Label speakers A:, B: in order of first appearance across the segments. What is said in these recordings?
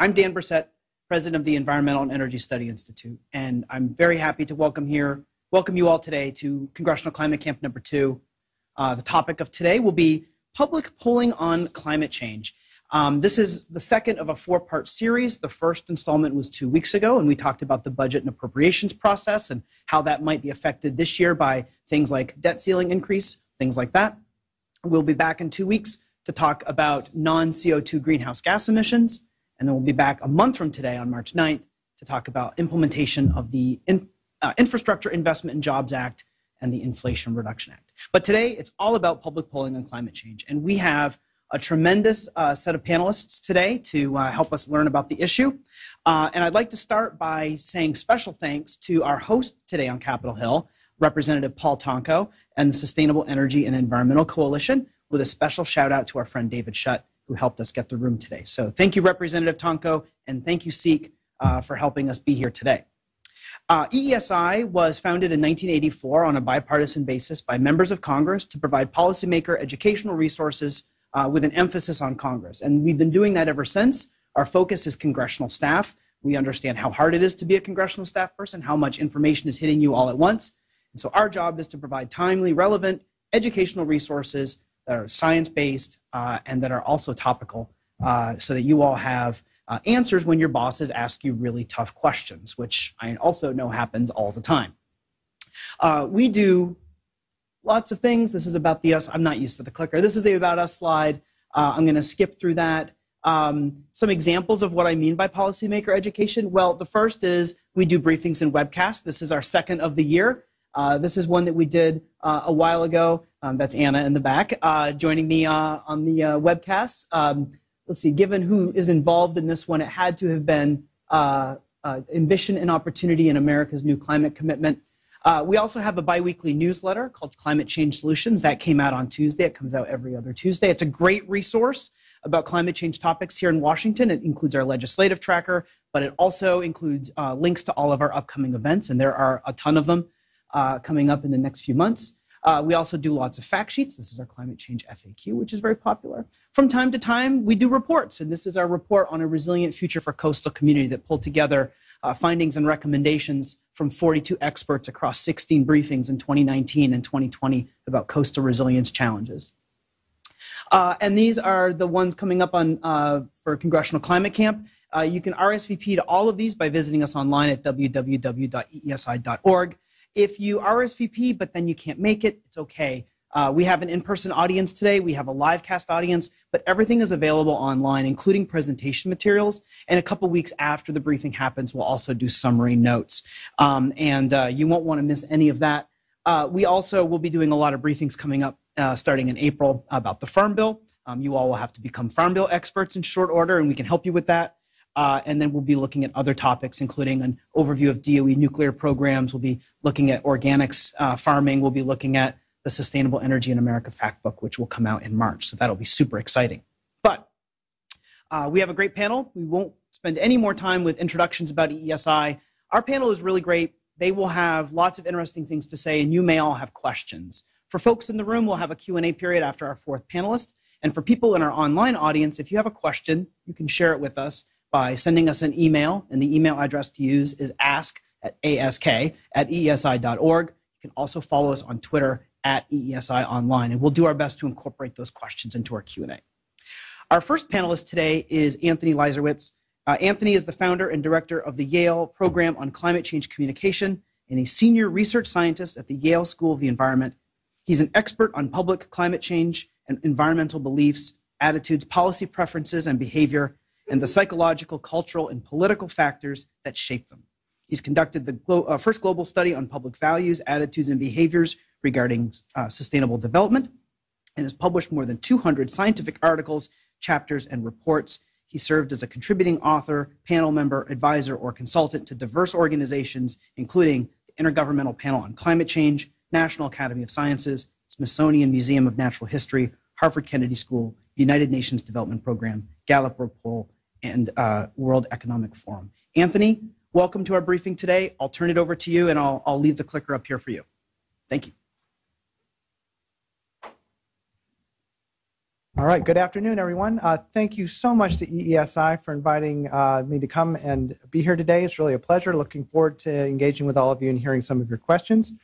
A: I'm Dan Bresette, president of the Environmental and Energy Study Institute, and I'm very happy to welcome here, welcome you all today to Congressional Climate Camp number two. Uh, the topic of today will be public polling on climate change. Um, this is the second of a four-part series. The first installment was two weeks ago, and we talked about the budget and appropriations process and how that might be affected this year by things like debt ceiling increase, things like that. We'll be back in two weeks to talk about non-CO2 greenhouse gas emissions, and then we'll be back a month from today on March 9th to talk about implementation of the in, uh, Infrastructure Investment and Jobs Act and the Inflation Reduction Act. But today it's all about public polling on climate change, and we have a tremendous uh, set of panelists today to uh, help us learn about the issue. Uh, and I'd like to start by saying special thanks to our host today on Capitol Hill, Representative Paul Tonko and the Sustainable Energy and Environmental Coalition, with a special shout out to our friend David Schutt, who helped us get the room today. So thank you, Representative Tonko, and thank you, SEEC, uh, for helping us be here today. Uh, EESI was founded in 1984 on a bipartisan basis by members of Congress to provide policymaker educational resources uh, with an emphasis on Congress. And we've been doing that ever since. Our focus is congressional staff. We understand how hard it is to be a congressional staff person, how much information is hitting you all at once. And so our job is to provide timely, relevant educational resources that are science based uh, and that are also topical uh, so that you all have uh, answers when your bosses ask you really tough questions, which I also know happens all the time. We do lots of things. This is about the us. I'm not used to the clicker. This is the about us slide. Uh, I'm going to skip through that. Um, some examples of what I mean by policymaker education. Well, the first is we do briefings and webcasts. This is our second of the year. Uh, this is one that we did uh, a while ago. Um, that's Anna in the back uh, joining me uh, on the uh, webcast. Um, let's see, given who is involved in this one, it had to have been uh, Ambition and Opportunity in America's New Climate Commitment. we also have a biweekly newsletter called Climate Change Solutions. That came out on Tuesday. It comes out every other Tuesday. It's a great resource about climate change topics here in Washington. It includes our legislative tracker, but it also includes links to all of our upcoming events, and there are a ton of them uh, coming up in the next few months. Uh, we also do lots of fact sheets. This is our climate change FAQ, which is very popular. From time to time, we do reports, and this is our report on a resilient future for coastal community that pulled together uh, findings and recommendations from 42 experts across 16 briefings in 2019 and 2020 about coastal resilience challenges. Uh, and these are the ones coming up on uh, for Congressional Climate Camp. Uh, you can RSVP to all of these by visiting us online at www.eesi.org. If you RSVP but then you can't make it, it's okay. Uh, we have an in-person audience today. We have a live cast audience, but everything is available online, including presentation materials. And a couple weeks after the briefing happens, we'll also do summary notes. Um, and uh, you won't want to miss any of that. Uh, we also will be doing a lot of briefings coming up uh, starting in April about the Farm Bill. Um, you all will have to become Farm Bill experts in short order, and we can help you with that. Uh, and then we'll be looking at other topics, including an overview of DOE nuclear programs. We'll be looking at organics uh, farming. We'll be looking at the Sustainable Energy in America fact book, which will come out in March. So that'll be super exciting. But uh, we have a great panel. We won't spend any more time with introductions about EESI. Our panel is really great. They will have lots of interesting things to say, and you may all have questions. For folks in the room, we'll have a Q&A period after our fourth panelist. And for people in our online audience, if you have a question, you can share it with us by sending us an email, and the email address to use is ask at ask at eesi.org. You can also follow us on Twitter at EESI Online, and we'll do our best to incorporate those questions into our Q&A. Our first panelist today is Anthony Leiserowitz. Uh, Anthony is the founder and director of the Yale Program on Climate Change Communication and a senior research scientist at the Yale School of the Environment. He's an expert on public climate change and environmental beliefs, attitudes, policy preferences, and behavior, and the psychological, cultural, and political factors that shape them. He's conducted the glo- uh, first global study on public values, attitudes, and behaviors regarding uh, sustainable development and has published more than 200 scientific articles, chapters, and reports. He served as a contributing author, panel member, advisor, or consultant to diverse organizations, including the Intergovernmental Panel on Climate Change, National Academy of Sciences, Smithsonian Museum of Natural History, Harvard Kennedy School, United Nations Development Program, Gallup Poll, and uh, World Economic Forum. Anthony, welcome to our briefing today. I'll turn it over to you and I'll, I'll leave the clicker up here for you. Thank you.
B: All right, good afternoon, everyone. Uh, thank you so much to EESI for inviting uh, me to come and be here today. It's really a pleasure. Looking forward to engaging with all of you and hearing some of your questions.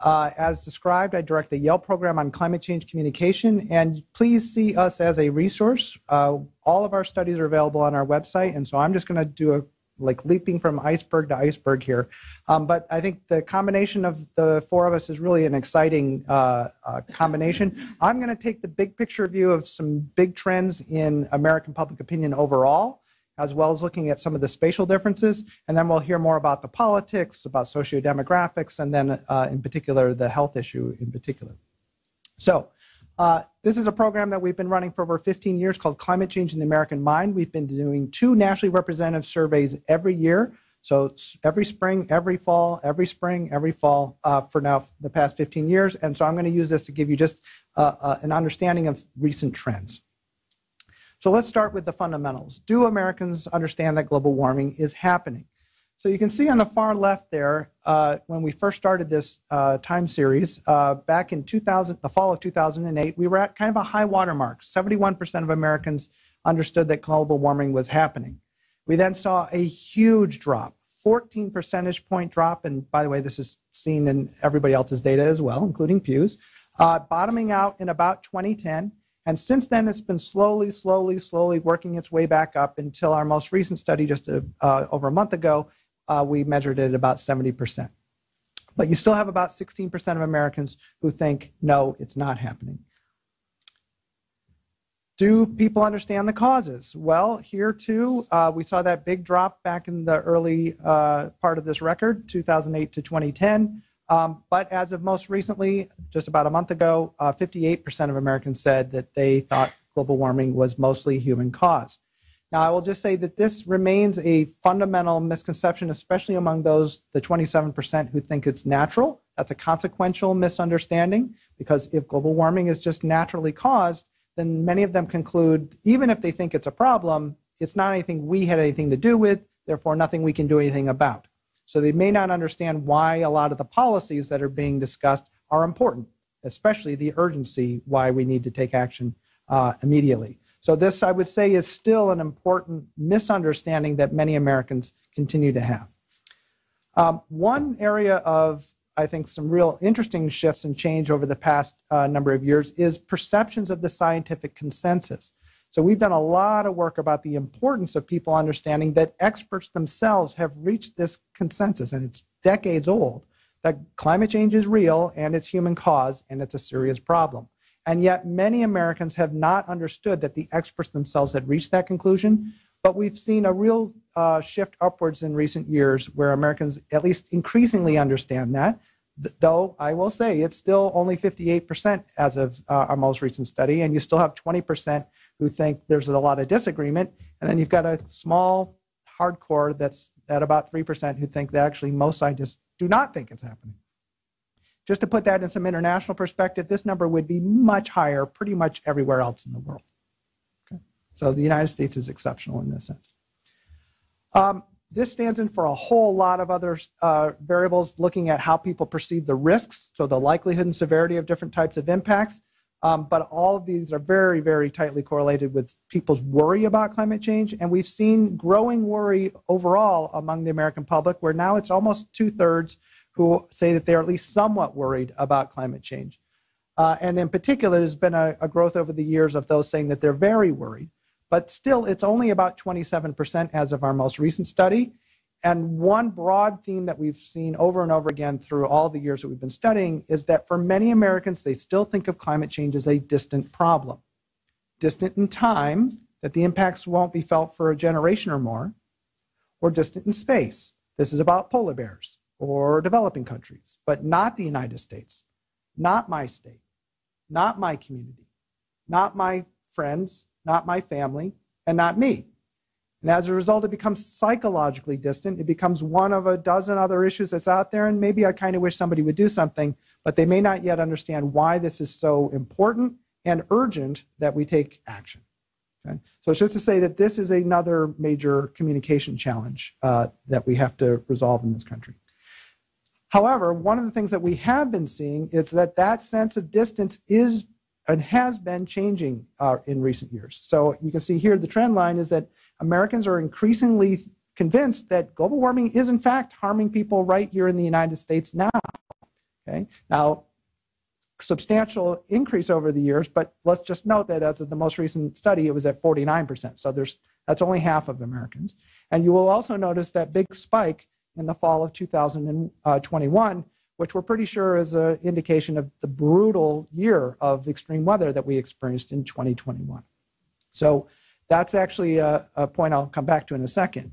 B: Uh, as described, I direct the Yale program on climate change communication, and please see us as a resource. Uh, all of our studies are available on our website, and so I'm just going to do a like leaping from iceberg to iceberg here. Um, but I think the combination of the four of us is really an exciting uh, uh, combination. I'm going to take the big picture view of some big trends in American public opinion overall, as well as looking at some of the spatial differences. And then we'll hear more about the politics, about sociodemographics, and then uh, in particular the health issue in particular. So uh, this is a program that we've been running for over 15 years called Climate Change in the American Mind. We've been doing two nationally representative surveys every year. So every spring, every fall, every spring, every fall uh, for now the past 15 years. And so I'm going to use this to give you just uh, uh, an understanding of recent trends. So let's start with the fundamentals. Do Americans understand that global warming is happening? So you can see on the far left there, uh, when we first started this uh, time series uh, back in 2000, the fall of 2008, we were at kind of a high water mark. 71% of Americans understood that global warming was happening. We then saw a huge drop, 14 percentage point drop, and by the way, this is seen in everybody else's data as well, including Pew's, uh, bottoming out in about 2010. And since then, it's been slowly, slowly, slowly working its way back up until our most recent study just a, uh, over a month ago uh, we measured it at about 70%. But you still have about 16% of Americans who think, no, it's not happening. Do people understand the causes? Well, here too, uh, we saw that big drop back in the early uh, part of this record, 2008 to 2010. Um, but as of most recently, just about a month ago, 58% uh, of Americans said that they thought global warming was mostly human caused. Now, I will just say that this remains a fundamental misconception, especially among those, the 27% who think it's natural. That's a consequential misunderstanding because if global warming is just naturally caused, then many of them conclude, even if they think it's a problem, it's not anything we had anything to do with, therefore nothing we can do anything about. So they may not understand why a lot of the policies that are being discussed are important, especially the urgency why we need to take action uh, immediately. So this, I would say, is still an important misunderstanding that many Americans continue to have. Um, one area of, I think, some real interesting shifts and change over the past uh, number of years is perceptions of the scientific consensus. So we've done a lot of work about the importance of people understanding that experts themselves have reached this consensus, and it's decades old, that climate change is real and it's human caused and it's a serious problem. And yet, many Americans have not understood that the experts themselves had reached that conclusion. But we've seen a real uh, shift upwards in recent years where Americans at least increasingly understand that. Though I will say it's still only 58% as of uh, our most recent study, and you still have 20% who think there's a lot of disagreement, and then you've got a small hardcore that's at about 3% who think that actually most scientists do not think it's happening. Just to put that in some international perspective, this number would be much higher pretty much everywhere else in the world. Okay? So the United States is exceptional in this sense. Um, this stands in for a whole lot of other uh, variables looking at how people perceive the risks, so the likelihood and severity of different types of impacts. Um, but all of these are very, very tightly correlated with people's worry about climate change. And we've seen growing worry overall among the American public, where now it's almost two thirds who say that they're at least somewhat worried about climate change. Uh, and in particular, there's been a, a, growth over the years of those saying that they're very worried. But still, it's only about 27% as of our most recent study. And one broad theme that we've seen over and over again through all the years that we've been studying is that for many Americans, they still think of climate change as a distant problem. Distant in time, that the impacts won't be felt for a generation or more, or distant in space. This is about polar bears or developing countries, but not the United States, not my state, not my community, not my friends, not my family, and not me. And as a result, it becomes psychologically distant. It becomes one of a dozen other issues that's out there, and maybe I kind of wish somebody would do something, but they may not yet understand why this is so important and urgent that we take action. Okay? So it's just to say that this is another major communication challenge uh, that we have to resolve in this country. However, one of the things that we have been seeing is that that sense of distance is and has been changing uh, in recent years. So you can see here the trend line is that Americans are increasingly convinced that global warming is in fact harming people right here in the United States now. Okay. Now, substantial increase over the years, but let's just note that as of the most recent study, it was at 49%. So there's that's only half of Americans. And you will also notice that big spike in the fall of 2021, which we're pretty sure is an indication of the brutal year of extreme weather that we experienced in 2021. So that's actually a, a point I'll come back to in a second.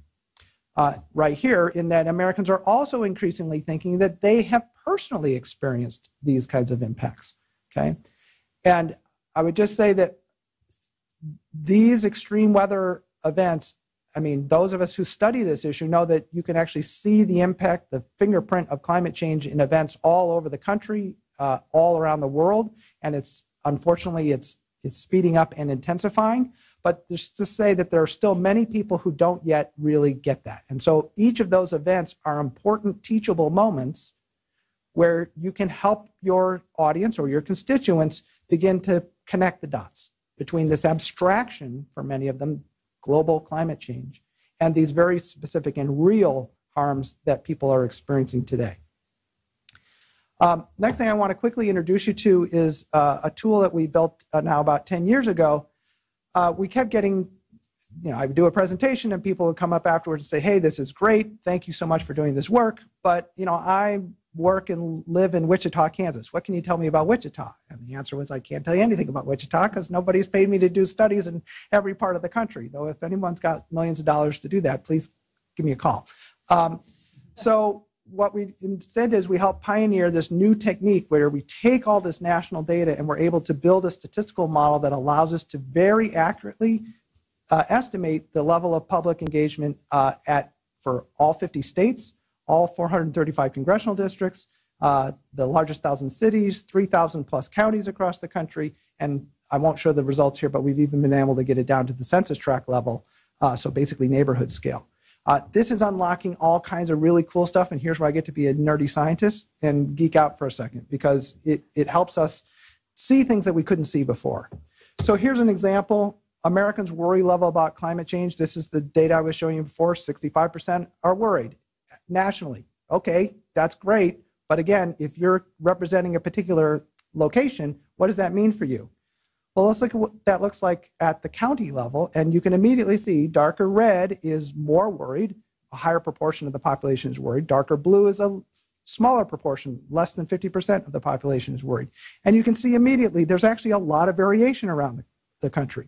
B: Uh, right here, in that Americans are also increasingly thinking that they have personally experienced these kinds of impacts. Okay, and I would just say that these extreme weather events I mean, those of us who study this issue know that you can actually see the impact, the fingerprint of climate change in events all over the country, uh, all around the world, and it's unfortunately it's it's speeding up and intensifying. But just to say that there are still many people who don't yet really get that, and so each of those events are important teachable moments where you can help your audience or your constituents begin to connect the dots between this abstraction for many of them global climate change, and these very specific and real harms that people are experiencing today. Um, next thing I want to quickly introduce you to is uh, a tool that we built uh, now about 10 years ago. Uh, we kept getting, you know, I would do a presentation and people would come up afterwards and say, hey, this is great. Thank you so much for doing this work. But, you know, I work and live in Wichita, Kansas. What can you tell me about Wichita? And the answer was, I can't tell you anything about Wichita because nobody's paid me to do studies in every part of the country. Though if anyone's got millions of dollars to do that, please give me a call. Um, so what we instead is we help pioneer this new technique where we take all this national data and we're able to build a statistical model that allows us to very accurately estimate the level of public engagement uh, at for all 50 states all 435 congressional districts, uh, the largest thousand cities, 3,000 plus counties across the country, and I won't show the results here, but we've even been able to get it down to the census tract level, uh, so basically neighborhood scale. Uh, this is unlocking all kinds of really cool stuff, and here's where I get to be a nerdy scientist and geek out for a second because it, it helps us see things that we couldn't see before. So here's an example. Americans' worry level about climate change. This is the data I was showing you before. 65% are worried nationally. Okay, that's great. But again, if you're representing a particular location, what does that mean for you? Well, let's look at what that looks like at the county level, and you can immediately see darker red is more worried. A higher proportion of the population is worried. Darker blue is a smaller proportion, less than 50% of the population is worried. And you can see immediately there's actually a lot of variation around the, the country.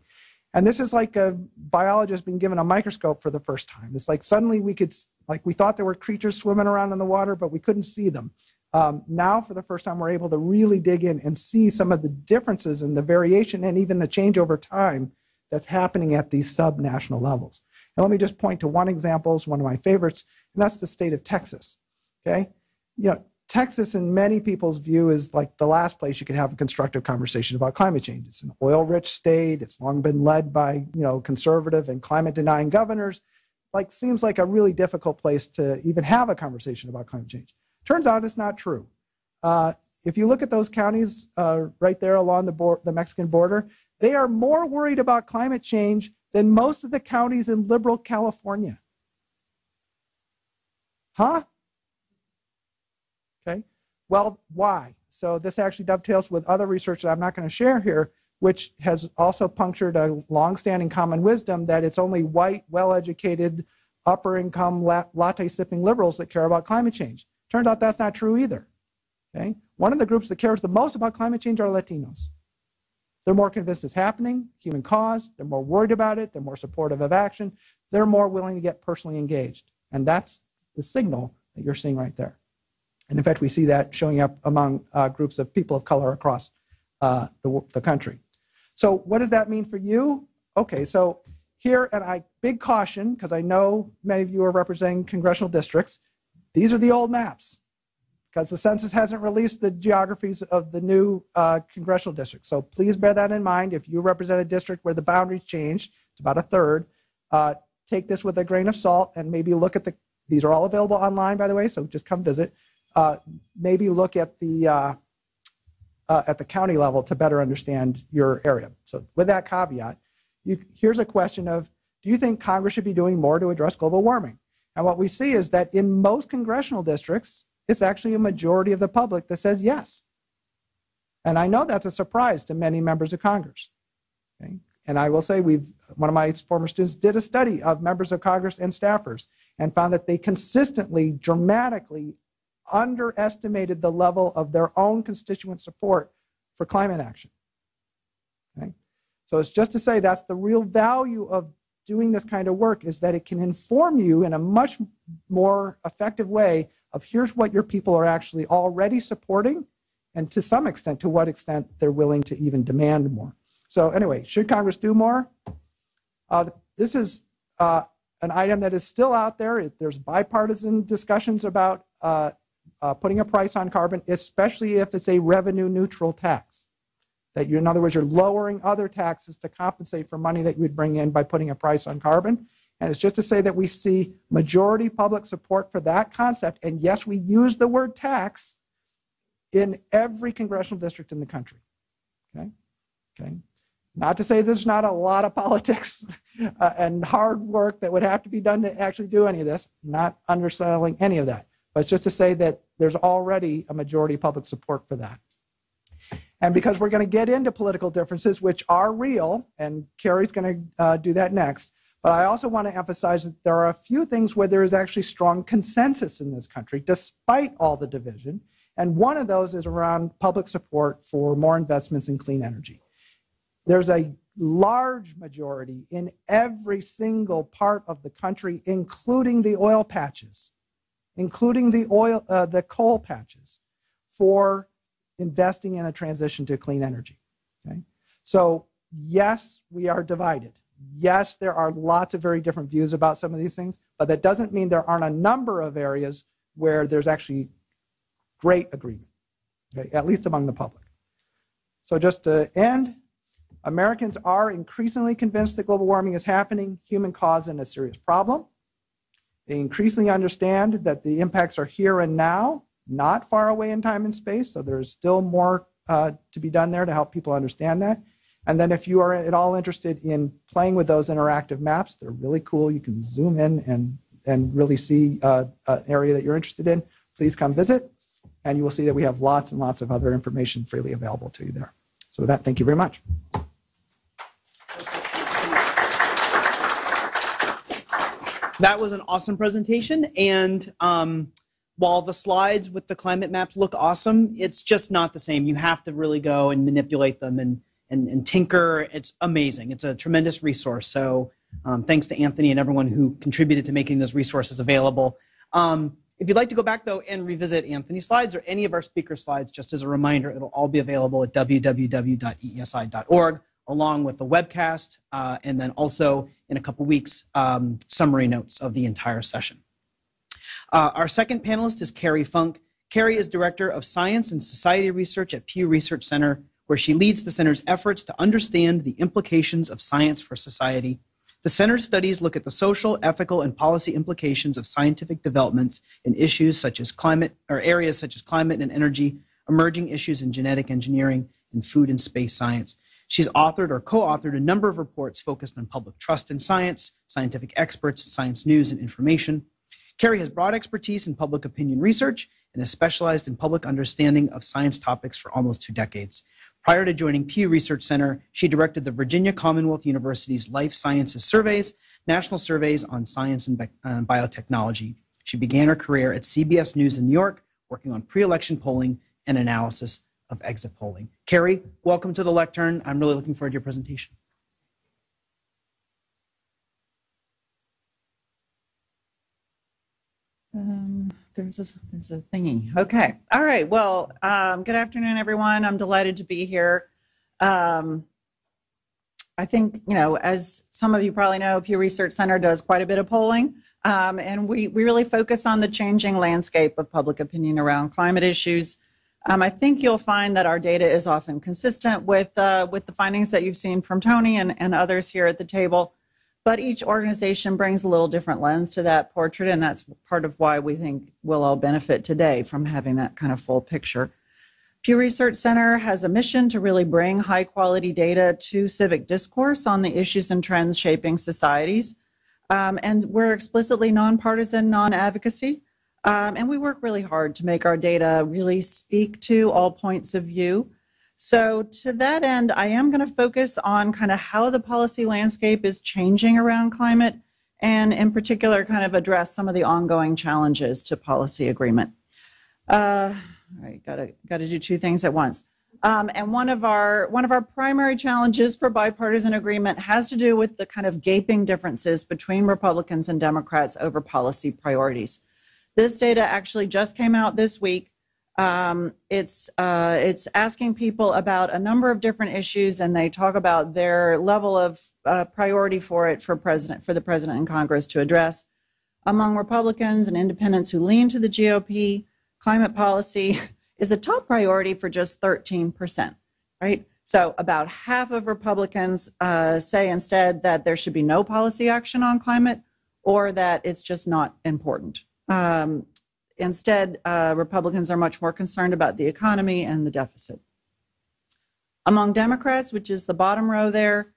B: And this is like a biologist being given a microscope for the first time. It's like suddenly we could, like we thought there were creatures swimming around in the water, but we couldn't see them. Um, now, for the first time, we're able to really dig in and see some of the differences and the variation and even the change over time that's happening at these sub-national levels. And let me just point to one example, it's one of my favorites, and that's the state of Texas. Okay, you know, Texas, in many people's view, is like the last place you could have a constructive conversation about climate change. It's an oil-rich state. It's long been led by you know conservative and climate-denying governors. Like seems like a really difficult place to even have a conversation about climate change. Turns out it's not true. Uh, if you look at those counties uh, right there along the, the Mexican border, they are more worried about climate change than most of the counties in liberal California. Huh? Okay. Well, why? So this actually dovetails with other research that I'm not going to share here, which has also punctured a long-standing common wisdom that it's only white, well-educated, upper-income, latte-sipping liberals that care about climate change. Turns out that's not true either. Okay. One of the groups that cares the most about climate change are Latinos. They're more convinced it's happening, human cause. They're more worried about it. They're more supportive of action. They're more willing to get personally engaged. And that's the signal that you're seeing right there. And in fact, we see that showing up among uh, groups of people of color across uh, the, the country. So what does that mean for you? Okay, so here, and I big caution because I know many of you are representing congressional districts. These are the old maps because the census hasn't released the geographies of the new uh, congressional districts. So please bear that in mind. If you represent a district where the boundaries changed, it's about a third. Uh, take this with a grain of salt and maybe look at the. These are all available online, by the way, so just come visit maybe look at the uh, uh, at the county level to better understand your area. So with that caveat, you, here's a question of, do you think Congress should be doing more to address global warming? And what we see is that in most congressional districts, it's actually a majority of the public that says yes. And I know that's a surprise to many members of Congress. Okay? And I will say we've one of my former students did a study of members of Congress and staffers and found that they consistently, dramatically underestimated the level of their own constituent support for climate action. Okay? So it's just to say that's the real value of doing this kind of work is that it can inform you in a much more effective way of here's what your people are actually already supporting and to some extent to what extent they're willing to even demand more. So anyway, should Congress do more? Uh, this is uh, an item that is still out there. There's bipartisan discussions about uh, uh, putting a price on carbon, especially if it's a revenue neutral tax. That you, in other words, you're lowering other taxes to compensate for money that you would bring in by putting a price on carbon. And it's just to say that we see majority public support for that concept. And yes, we use the word tax in every congressional district in the country. Okay? Okay? Not to say there's not a lot of politics uh, and hard work that would have to be done to actually do any of this. not underselling any of that. But it's just to say that there's already a majority public support for that. And because we're going to get into political differences, which are real, and Cary's going to uh, do that next, but I also want to emphasize that there are a few things where there is actually strong consensus in this country, despite all the division. And one of those is around public support for more investments in clean energy. There's a large majority in every single part of the country, including the oil patches, including the oil, uh, the coal patches, for investing in a transition to clean energy. Okay? So yes, we are divided. Yes, there are lots of very different views about some of these things, but that doesn't mean there aren't a number of areas where there's actually great agreement, okay? at least among the public. So just to end, Americans are increasingly convinced that global warming is happening, human cause, and a serious problem. They increasingly understand that the impacts are here and now, not far away in time and space, so there's still more uh, to be done there to help people understand that. And then if you are at all interested in playing with those interactive maps, they're really cool. You can zoom in and, and really see uh, an area that you're interested in. Please come visit, and you will see that we have lots and lots of other information freely available to you there. So with that, thank you very much.
A: That was an awesome presentation, and um, while the slides with the climate maps look awesome, it's just not the same. You have to really go and manipulate them and and, and tinker. It's amazing. It's a tremendous resource. So um, thanks to Anthony and everyone who contributed to making those resources available. Um, if you'd like to go back though and revisit Anthony's slides or any of our speaker slides, just as a reminder, it'll all be available at www.eesi.org along with the webcast uh, and then also in a couple weeks um, summary notes of the entire session. Uh, our second panelist is Cary Funk. Cary is Director of Science and Society Research at Pew Research Center where she leads the center's efforts to understand the implications of science for society. The center's studies look at the social, ethical, and policy implications of scientific developments in issues such as climate, or areas such as climate and energy, emerging issues in genetic engineering, and food and space science. She's authored or co-authored a number of reports focused on public trust in science, scientific experts, science news, and information. Cary has broad expertise in public opinion research and has specialized in public understanding of science topics for almost two decades. Prior to joining Pew Research Center, she directed the Virginia Commonwealth University's Life Sciences Surveys, national surveys on science and uh, biotechnology. She began her career at CBS News in New York, working on pre-election polling and analysis of exit polling. Cary, welcome to the lectern. I'm really looking forward to your presentation.
C: Um, there's a there's a thingy. Okay. All right. Well, um, good afternoon, everyone. I'm delighted to be here. Um, I think you know, as some of you probably know, Pew Research Center does quite a bit of polling, um, and we we really focus on the changing landscape of public opinion around climate issues. Um, I think you'll find that our data is often consistent with uh, with the findings that you've seen from Tony and, and others here at the table but each organization brings a little different lens to that portrait, and that's part of why we think we'll all benefit today from having that kind of full picture. Pew Research Center has a mission to really bring high quality data to civic discourse on the issues and trends shaping societies. Um, and we're explicitly nonpartisan, non advocacy. Um, and we work really hard to make our data really speak to all points of view. So, to that end, I am going to focus on kind of how the policy landscape is changing around climate, and in particular, kind of address some of the ongoing challenges to policy agreement. Uh, all right, gotta gotta do two things at once. Um, and one of our one of our primary challenges for bipartisan agreement has to do with the kind of gaping differences between Republicans and Democrats over policy priorities. This data actually just came out this week. Um, it's uh, it's asking people about a number of different issues, and they talk about their level of uh, priority for it for president for the president and Congress to address. Among Republicans and independents who lean to the GOP, climate policy is a top priority for just 13%, right? So about half of Republicans uh, say instead that there should be no policy action on climate or that it's just not important. Um, instead, uh, Republicans are much more concerned about the economy and the deficit. Among Democrats, which is the bottom row there,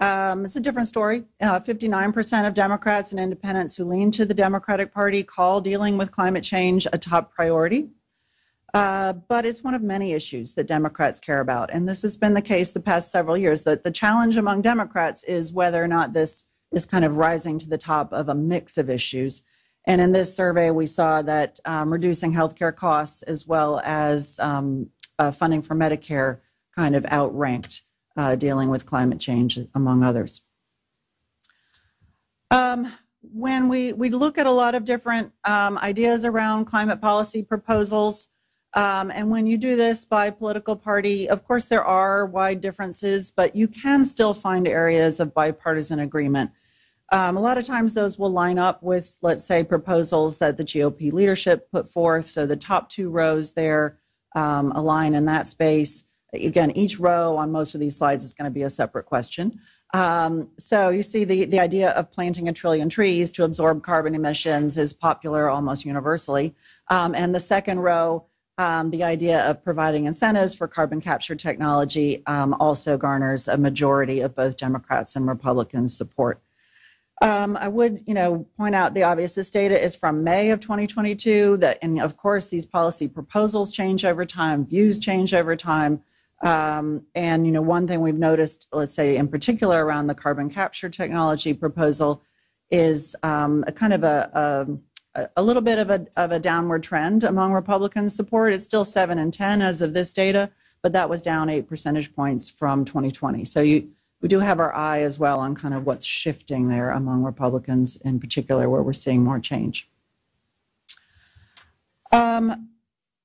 C: um, it's a different story. Uh, 59% of Democrats and independents who lean to the Democratic Party call dealing with climate change a top priority. Uh, but it's one of many issues that Democrats care about. And this has been the case the past several years. That the challenge among Democrats is whether or not this is kind of rising to the top of a mix of issues. And in this survey, we saw that um, reducing healthcare costs as well as um, uh, funding for Medicare kind of outranked uh, dealing with climate change, among others. Um, when we, we look at a lot of different um, ideas around climate policy proposals, um, and when you do this by political party, of course there are wide differences, but you can still find areas of bipartisan agreement. Um, a lot of times those will line up with, let's say, proposals that the GOP leadership put forth. So the top two rows there um, align in that space. Again, each row on most of these slides is going to be a separate question. Um, so you see the, the idea of planting a trillion trees to absorb carbon emissions is popular almost universally. Um, and the second row, um, the idea of providing incentives for carbon capture technology um, also garners a majority of both Democrats and Republicans support. Um, I would, you know, point out the obvious. This data is from May of 2022. That, and of course, these policy proposals change over time, views change over time. Um, and you know, one thing we've noticed, let's say in particular around the carbon capture technology proposal, is um, a kind of a, a, a little bit of a, of a downward trend among Republican support. It's still seven and 10 as of this data, but that was down eight percentage points from 2020. So you we do have our eye as well on kind of what's shifting there among Republicans in particular, where we're seeing more change. Um,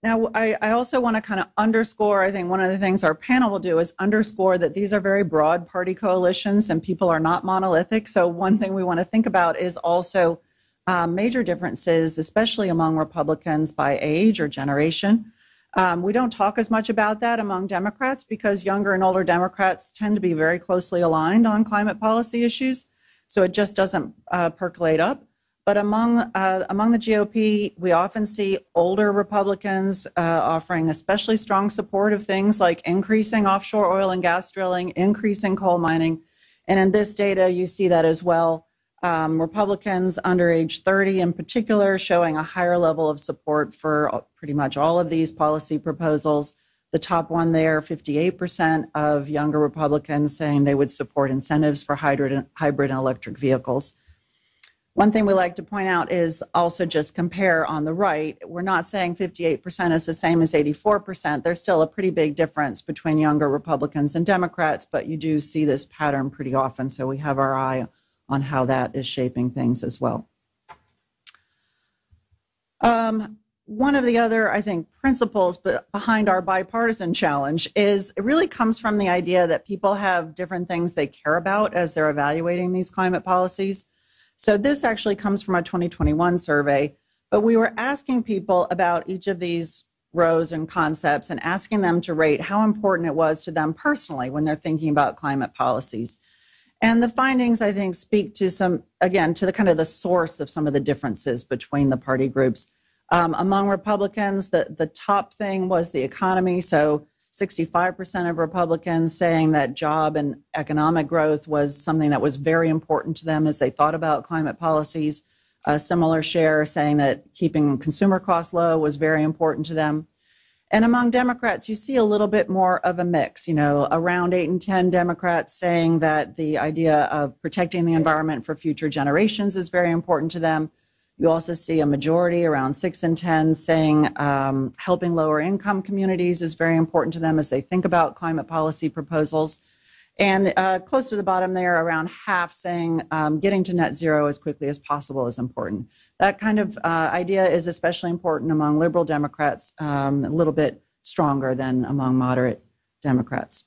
C: now, I, I also want to kind of underscore, I think one of the things our panel will do is underscore that these are very broad party coalitions and people are not monolithic. So, one thing we want to think about is also um, major differences, especially among Republicans by age or generation. Um, we don't talk as much about that among Democrats because younger and older Democrats tend to be very closely aligned on climate policy issues, so it just doesn't uh, percolate up. But among uh, among the GOP, we often see older Republicans uh, offering especially strong support of things like increasing offshore oil and gas drilling, increasing coal mining, and in this data you see that as well um, Republicans under age 30 in particular showing a higher level of support for pretty much all of these policy proposals. The top one there, 58% of younger Republicans saying they would support incentives for hybrid, hybrid and electric vehicles. One thing we like to point out is also just compare on the right. We're not saying 58% is the same as 84%. There's still a pretty big difference between younger Republicans and Democrats, but you do see this pattern pretty often, so we have our eye on how that is shaping things as well. Um, one of the other, I think, principles behind our bipartisan challenge is it really comes from the idea that people have different things they care about as they're evaluating these climate policies. So this actually comes from a 2021 survey, but we were asking people about each of these rows and concepts and asking them to rate how important it was to them personally when they're thinking about climate policies. And the findings, I think, speak to some, again, to the kind of the source of some of the differences between the party groups. Um, among Republicans, the, the top thing was the economy. So 65% of Republicans saying that job and economic growth was something that was very important to them as they thought about climate policies. A similar share saying that keeping consumer costs low was very important to them. And among Democrats, you see a little bit more of a mix. You know, around 8 and 10 Democrats saying that the idea of protecting the environment for future generations is very important to them. You also see a majority, around 6 and 10, saying um, helping lower income communities is very important to them as they think about climate policy proposals. And uh, close to the bottom there, around half saying um, getting to net zero as quickly as possible is important. That kind of uh, idea is especially important among liberal Democrats, um, a little bit stronger than among moderate Democrats.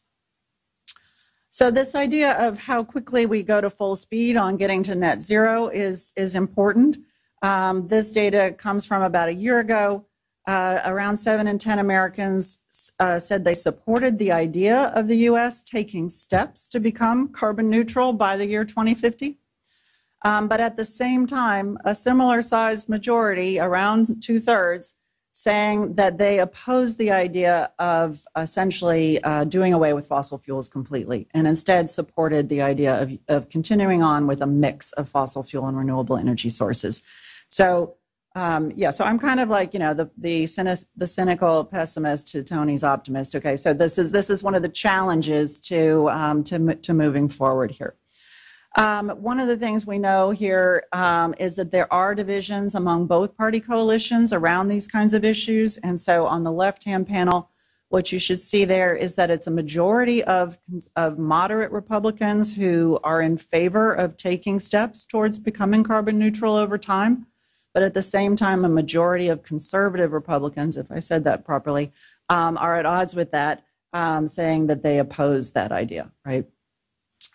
C: So this idea of how quickly we go to full speed on getting to net zero is, is important. Um, this data comes from about a year ago. Uh, around 7 in 10 Americans uh, said they supported the idea of the U.S. taking steps to become carbon neutral by the year 2050. Um, but at the same time, a similar sized majority, around two thirds, saying that they oppose the idea of essentially uh, doing away with fossil fuels completely and instead supported the idea of, of continuing on with a mix of fossil fuel and renewable energy sources. So um, yeah, so I'm kind of like you know the the, cynic, the cynical pessimist to Tony's optimist. Okay, so this is this is one of the challenges to um, to to moving forward here. Um, one of the things we know here um, is that there are divisions among both party coalitions around these kinds of issues, and so on the left-hand panel, what you should see there is that it's a majority of of moderate Republicans who are in favor of taking steps towards becoming carbon neutral over time but at the same time, a majority of conservative Republicans, if I said that properly, um, are at odds with that, um, saying that they oppose that idea, right?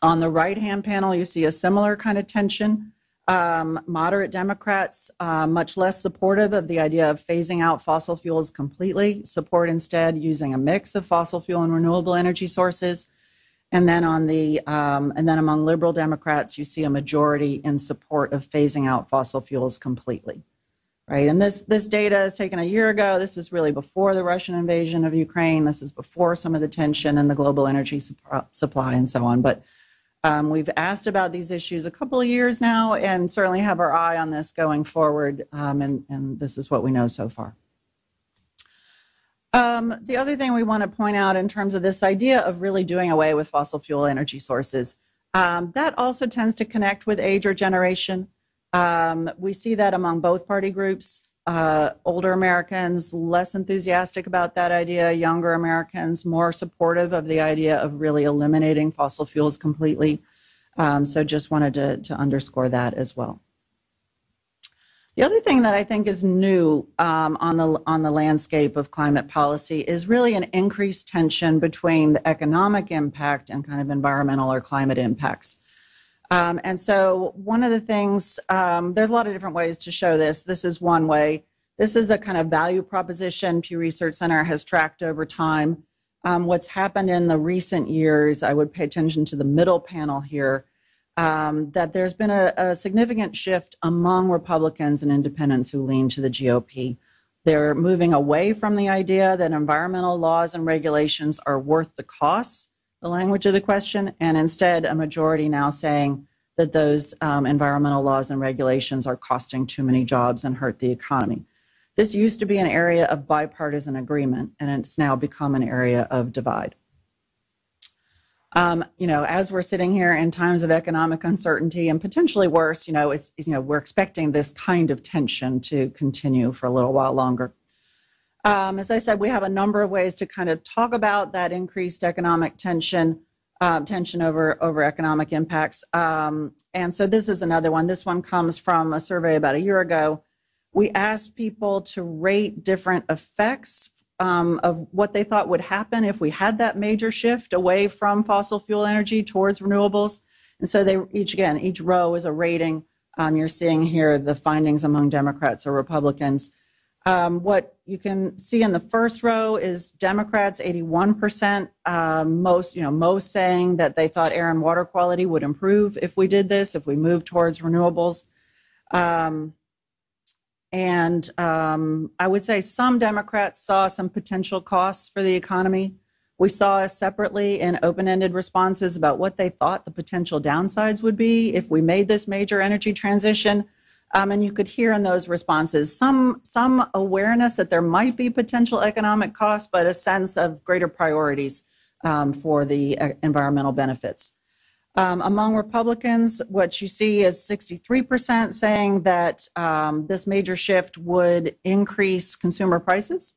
C: On the right hand panel, you see a similar kind of tension. Um, moderate Democrats, uh, much less supportive of the idea of phasing out fossil fuels completely, support instead using a mix of fossil fuel and renewable energy sources. And then on the um, and then among liberal Democrats, you see a majority in support of phasing out fossil fuels completely, right? And this this data is taken a year ago. This is really before the Russian invasion of Ukraine. This is before some of the tension in the global energy supply and so on. But um, we've asked about these issues a couple of years now, and certainly have our eye on this going forward. Um, and, and this is what we know so far. Um, the other thing we want to point out in terms of this idea of really doing away with fossil fuel energy sources, um, that also tends to connect with age or generation. Um, we see that among both party groups. Uh, older Americans less enthusiastic about that idea, younger Americans more supportive of the idea of really eliminating fossil fuels completely. Um, so just wanted to, to underscore that as well. The other thing that I think is new um, on the on the landscape of climate policy is really an increased tension between the economic impact and kind of environmental or climate impacts. Um, and so one of the things um, there's a lot of different ways to show this. This is one way. This is a kind of value proposition Pew Research Center has tracked over time. Um, what's happened in the recent years, I would pay attention to the middle panel here um, that there's been a, a, significant shift among Republicans and independents who lean to the GOP. They're moving away from the idea that environmental laws and regulations are worth the cost, the language of the question, and instead a majority now saying that those um, environmental laws and regulations are costing too many jobs and hurt the economy. This used to be an area of bipartisan agreement, and it's now become an area of divide. Um, you know, as we're sitting here in times of economic uncertainty and potentially worse, you know, it's you know we're expecting this kind of tension to continue for a little while longer. Um, as I said, we have a number of ways to kind of talk about that increased economic tension, um, tension over over economic impacts. Um, and so this is another one. This one comes from a survey about a year ago. We asked people to rate different effects um, of what they thought would happen if we had that major shift away from fossil fuel energy towards renewables. And so they each again each row is a rating. Um, you're seeing here the findings among Democrats or Republicans. Um, what you can see in the first row is Democrats 81%, um, most you know most saying that they thought air and water quality would improve if we did this, if we moved towards renewables. Um, and um, I would say some Democrats saw some potential costs for the economy. We saw separately in open ended responses about what they thought the potential downsides would be if we made this major energy transition. Um, and you could hear in those responses some some awareness that there might be potential economic costs, but a sense of greater priorities um, for the uh, environmental benefits. Um, among Republicans, what you see is 63% saying that um, this major shift would increase consumer prices.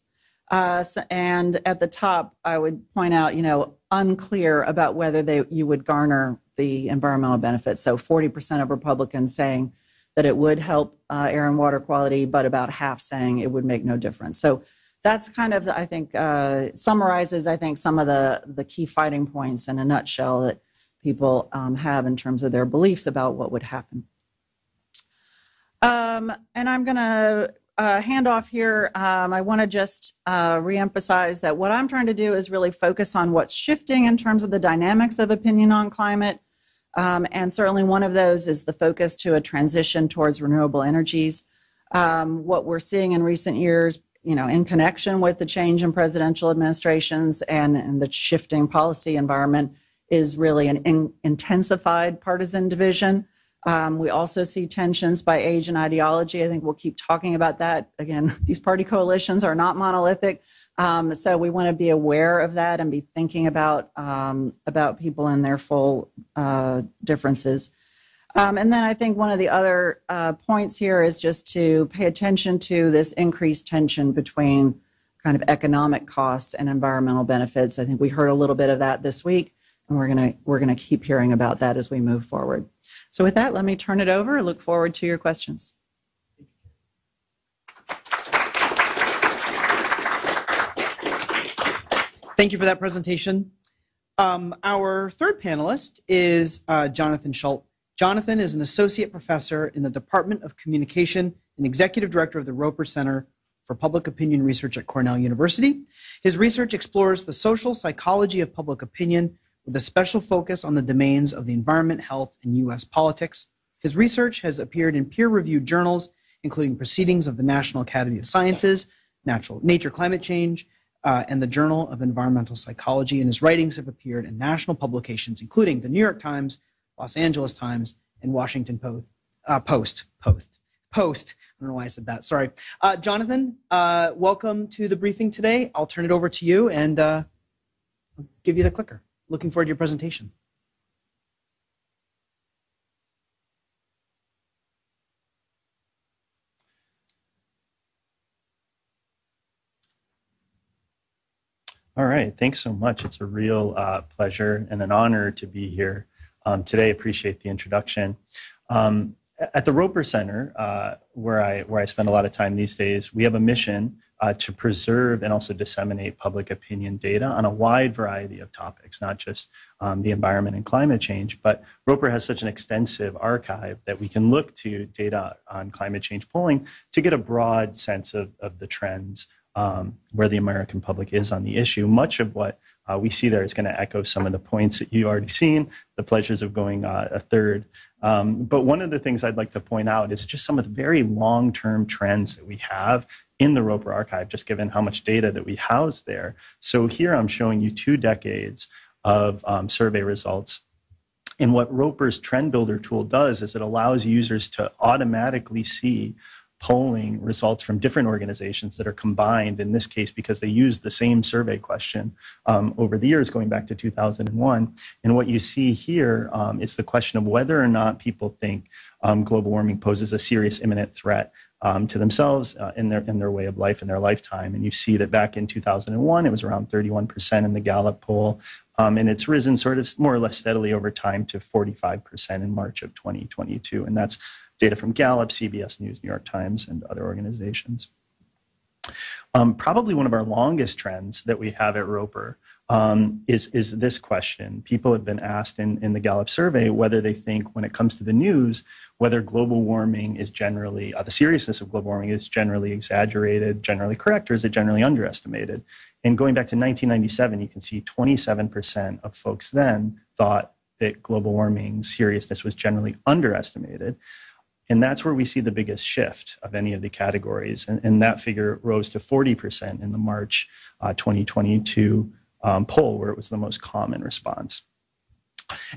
C: Uh, and at the top, I would point out, you know, unclear about whether they you would garner the environmental benefits. So 40% of Republicans saying that it would help uh, air and water quality, but about half saying it would make no difference. So that's kind of, I think, uh, summarizes, I think, some of the, the key fighting points in a nutshell that people um, have in terms of their beliefs about what would happen. Um, and I'm going to uh, hand off here. Um, I want to just uh, reemphasize that what I'm trying to do is really focus on what's shifting in terms of the dynamics of opinion on climate um, and certainly one of those is the focus to a transition towards renewable energies. Um, what we're seeing in recent years, you know, in connection with the change in presidential administrations and, and the shifting policy environment, is really an in, intensified partisan division. Um, we also see tensions by age and ideology. I think we'll keep talking about that. Again, these party coalitions are not monolithic. Um, so we want to be aware of that and be thinking about um, about people and their full uh, differences. Um, and then I think one of the other uh, points here is just to pay attention to this increased tension between kind of economic costs and environmental benefits. I think we heard a little bit of that this week, and we're gonna we're gonna keep hearing about that as we move forward. So with that, let me turn it over. Look forward to your questions.
A: Thank you for that presentation. Um, our third panelist is uh, Jonathan Schuldt. Jonathan is an associate professor in the Department of Communication and executive director of the Roper Center for Public Opinion Research at Cornell University. His research explores the social psychology of public opinion with a special focus on the domains of the environment, health, and U.S. politics. His research has appeared in peer-reviewed journals, including Proceedings of the National Academy of Sciences, Natural, Nature Climate Change, uh, and the Journal of Environmental Psychology, and his writings have appeared in national publications, including the New York Times, Los Angeles Times, and Washington Post. Uh, Post. Post. Post. I don't know why I said that. Sorry. Uh, Jonathan, uh, welcome to the briefing today. I'll turn it over to you and uh, give you the clicker. Looking forward to your presentation.
D: All right, thanks so much. It's a real uh, pleasure and an honor to be here um, today. Appreciate the introduction. Um, at the Roper Center, uh, where I where I spend a lot of time these days, we have a mission uh, to preserve and also disseminate public opinion data on a wide variety of topics, not just um, the environment and climate change. But Roper has such an extensive archive that we can look to data on climate change polling to get a broad sense of, of the trends um, where the American public is on the issue. Much of what uh, we see there is going to echo some of the points that you've already seen, the pleasures of going uh, a third. Um, but one of the things I'd like to point out is just some of the very long term trends that we have in the Roper archive, just given how much data that we house there. So here I'm showing you two decades of um, survey results. And what Roper's Trend Builder tool does is it allows users to automatically see polling results from different organizations that are combined in this case because they used the same survey question um, over the years going back to 2001 and what you see here um, is the question of whether or not people think um, global warming poses a serious imminent threat um, to themselves uh, in their in their way of life in their lifetime. And you see that back in 2001 it was around 31% in the Gallup poll. Um, and it's risen sort of more or less steadily over time to 45% in March of 2022 and that's data from Gallup, CBS News, New York Times, and other organizations. Um, probably one of our longest trends that we have at Roper um, is, is this question. People have been asked in, in the Gallup survey whether they think, when it comes to the news, whether global warming is generally, uh, the seriousness of global warming is generally exaggerated, generally correct, or is it generally underestimated? And going back to 1997, you can see 27% of folks then thought that global warming seriousness was generally underestimated And that's where we see the biggest shift of any of the categories. And, and that figure rose to 40% in the March uh, 2022 um, poll, where it was the most common response.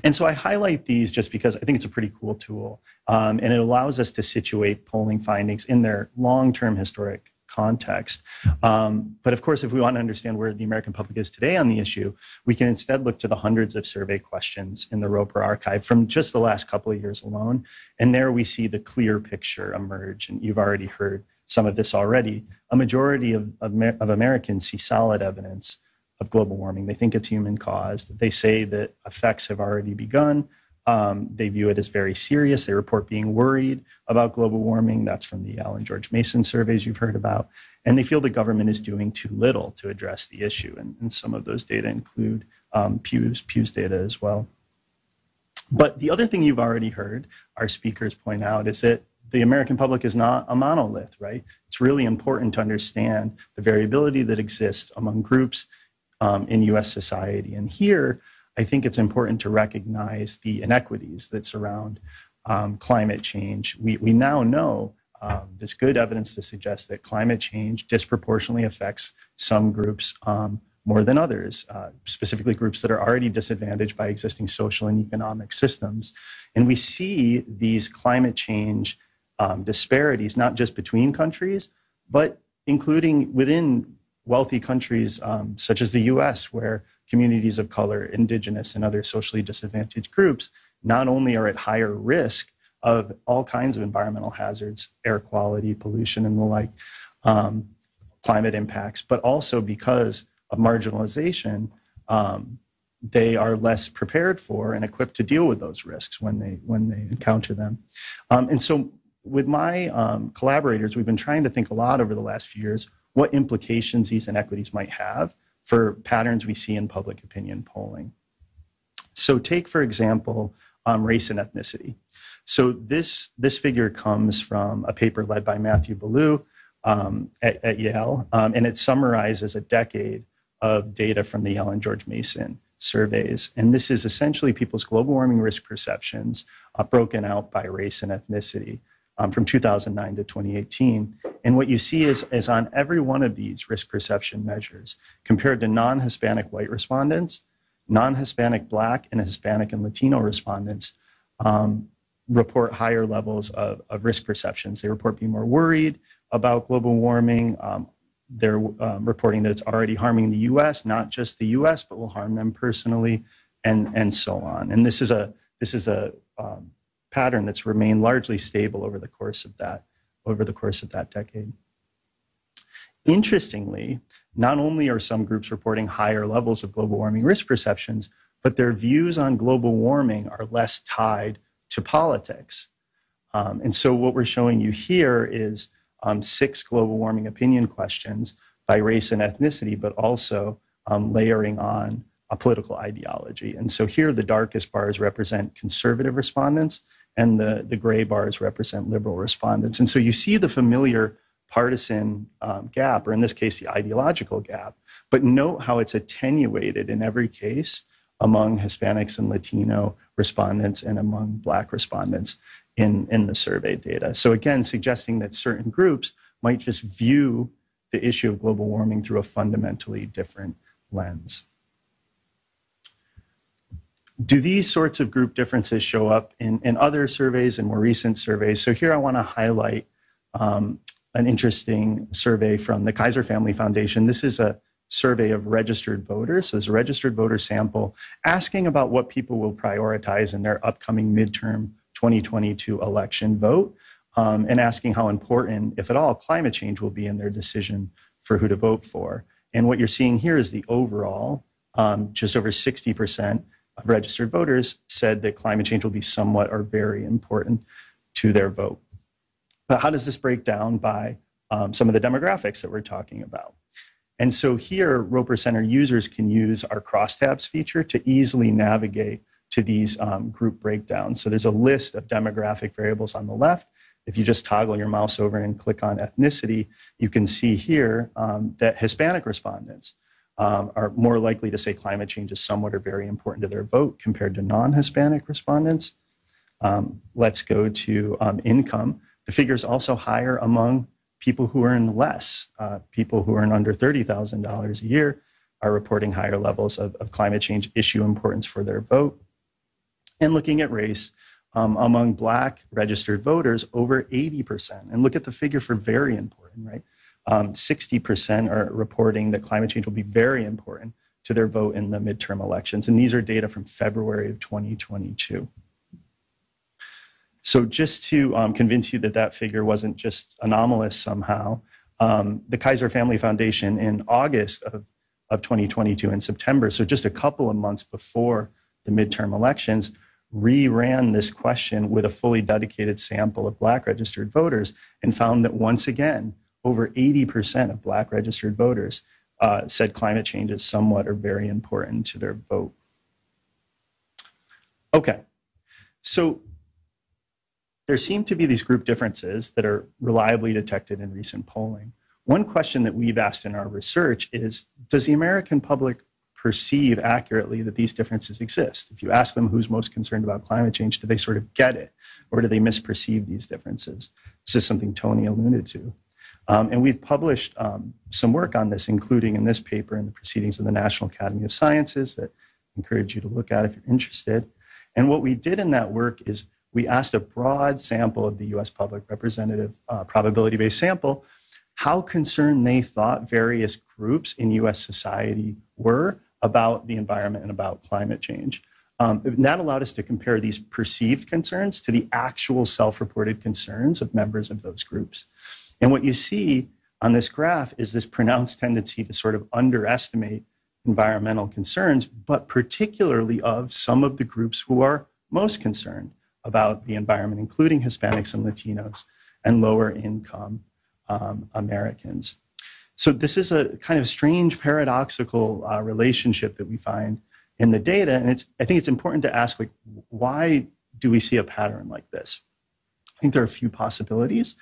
D: And so I highlight these just because I think it's a pretty cool tool. Um, and it allows us to situate polling findings in their long term historic context. Um, but of course, if we want to understand where the American public is today on the issue, we can instead look to the hundreds of survey questions in the Roper archive from just the last couple of years alone. And there we see the clear picture emerge. And you've already heard some of this already. A majority of, of, of Americans see solid evidence of global warming. They think it's human caused. They say that effects have already begun. Um, they view it as very serious. They report being worried about global warming. That's from the Yale and George Mason surveys you've heard about. And they feel the government is doing too little to address the issue. And, and some of those data include um, Pew's, Pew's data as well. But the other thing you've already heard our speakers point out is that the American public is not a monolith, right? It's really important to understand the variability that exists among groups um, in US society. And here, I think it's important to recognize the inequities that surround um, climate change. We, we now know um, there's good evidence to suggest that climate change disproportionately affects some groups um, more than others, uh, specifically groups that are already disadvantaged by existing social and economic systems. And we see these climate change um, disparities not just between countries, but including within wealthy countries um, such as the US, where communities of color, indigenous, and other socially disadvantaged groups not only are at higher risk of all kinds of environmental hazards, air quality, pollution, and the like, um, climate impacts, but also because of marginalization, um, they are less prepared for and equipped to deal with those risks when they when they encounter them. Um, and so, with my um, collaborators, we've been trying to think a lot over the last few years what implications these inequities might have for patterns we see in public opinion polling. So take, for example, um, race and ethnicity. So this, this figure comes from a paper led by Matthew Ballew um, at, at, Yale, um, and it summarizes a decade of data from the Yale and George Mason surveys. And this is essentially people's global warming risk perceptions uh, broken out by race and ethnicity um, from 2009 to 2018. And what you see is, is on every one of these risk perception measures, compared to non Hispanic white respondents, non Hispanic black, and Hispanic and Latino respondents, um, report higher levels of, of, risk perceptions. They report being more worried about global warming. Um, they're um, reporting that it's already harming the U.S., not just the U.S., but will harm them personally, and and so on. And this is a this is a um, pattern that's remained largely stable over the course of that over the course of that decade. Interestingly, not only are some groups reporting higher levels of global warming risk perceptions, but their views on global warming are less tied to politics. Um, and so what we're showing you here is um, six global warming opinion questions by race and ethnicity, but also um, layering on a political ideology. And so here the darkest bars represent conservative respondents and the, the gray bars represent liberal respondents. And so you see the familiar partisan um, gap, or in this case, the ideological gap, but note how it's attenuated in every case among Hispanics and Latino respondents and among Black respondents in, in the survey data. So again, suggesting that certain groups might just view the issue of global warming through a fundamentally different lens do these sorts of group differences show up in, in other surveys and more recent surveys? So here I want to highlight um, an interesting survey from the Kaiser Family Foundation. This is a survey of registered voters. So there's a registered voter sample asking about what people will prioritize in their upcoming midterm 2022 election vote um, and asking how important, if at all, climate change will be in their decision for who to vote for. And what you're seeing here is the overall, um, just over 60% registered voters said that climate change will be somewhat or very important to their vote. But how does this break down by um, some of the demographics that we're talking about? And so here, Roper Center users can use our crosstabs feature to easily navigate to these um, group breakdowns. So there's a list of demographic variables on the left. If you just toggle your mouse over and click on ethnicity, you can see here um, that Hispanic respondents um, are more likely to say climate change is somewhat or very important to their vote compared to non-Hispanic respondents. Um, let's go to um, income. The figure is also higher among people who earn less. Uh, people who earn under $30,000 a year are reporting higher levels of, of, climate change issue importance for their vote. And looking at race, um, among black registered voters, over 80%. And look at the figure for very important, right? Um, 60% are reporting that climate change will be very important to their vote in the midterm elections. And these are data from February of 2022. So just to um, convince you that that figure wasn't just anomalous somehow, um, the Kaiser Family Foundation in August of, of 2022 in September, so just a couple of months before the midterm elections, reran this question with a fully dedicated sample of black registered voters and found that once again, over 80% of black registered voters uh, said climate change is somewhat or very important to their vote. Okay, so there seem to be these group differences that are reliably detected in recent polling. One question that we've asked in our research is Does the American public perceive accurately that these differences exist? If you ask them who's most concerned about climate change, do they sort of get it or do they misperceive these differences? This is something Tony alluded to. Um, and we've published um, some work on this, including in this paper in the Proceedings of the National Academy of Sciences that I encourage you to look at if you're interested. And what we did in that work is we asked a broad sample of the US public representative uh, probability based sample how concerned they thought various groups in US society were about the environment and about climate change. Um, that allowed us to compare these perceived concerns to the actual self reported concerns of members of those groups. And what you see on this graph is this pronounced tendency to sort of underestimate environmental concerns, but particularly of some of the groups who are most concerned about the environment, including Hispanics and Latinos and lower income um, Americans. So this is a kind of strange paradoxical uh, relationship that we find in the data, and it's I think it's important to ask like why do we see a pattern like this? I think there are a few possibilities.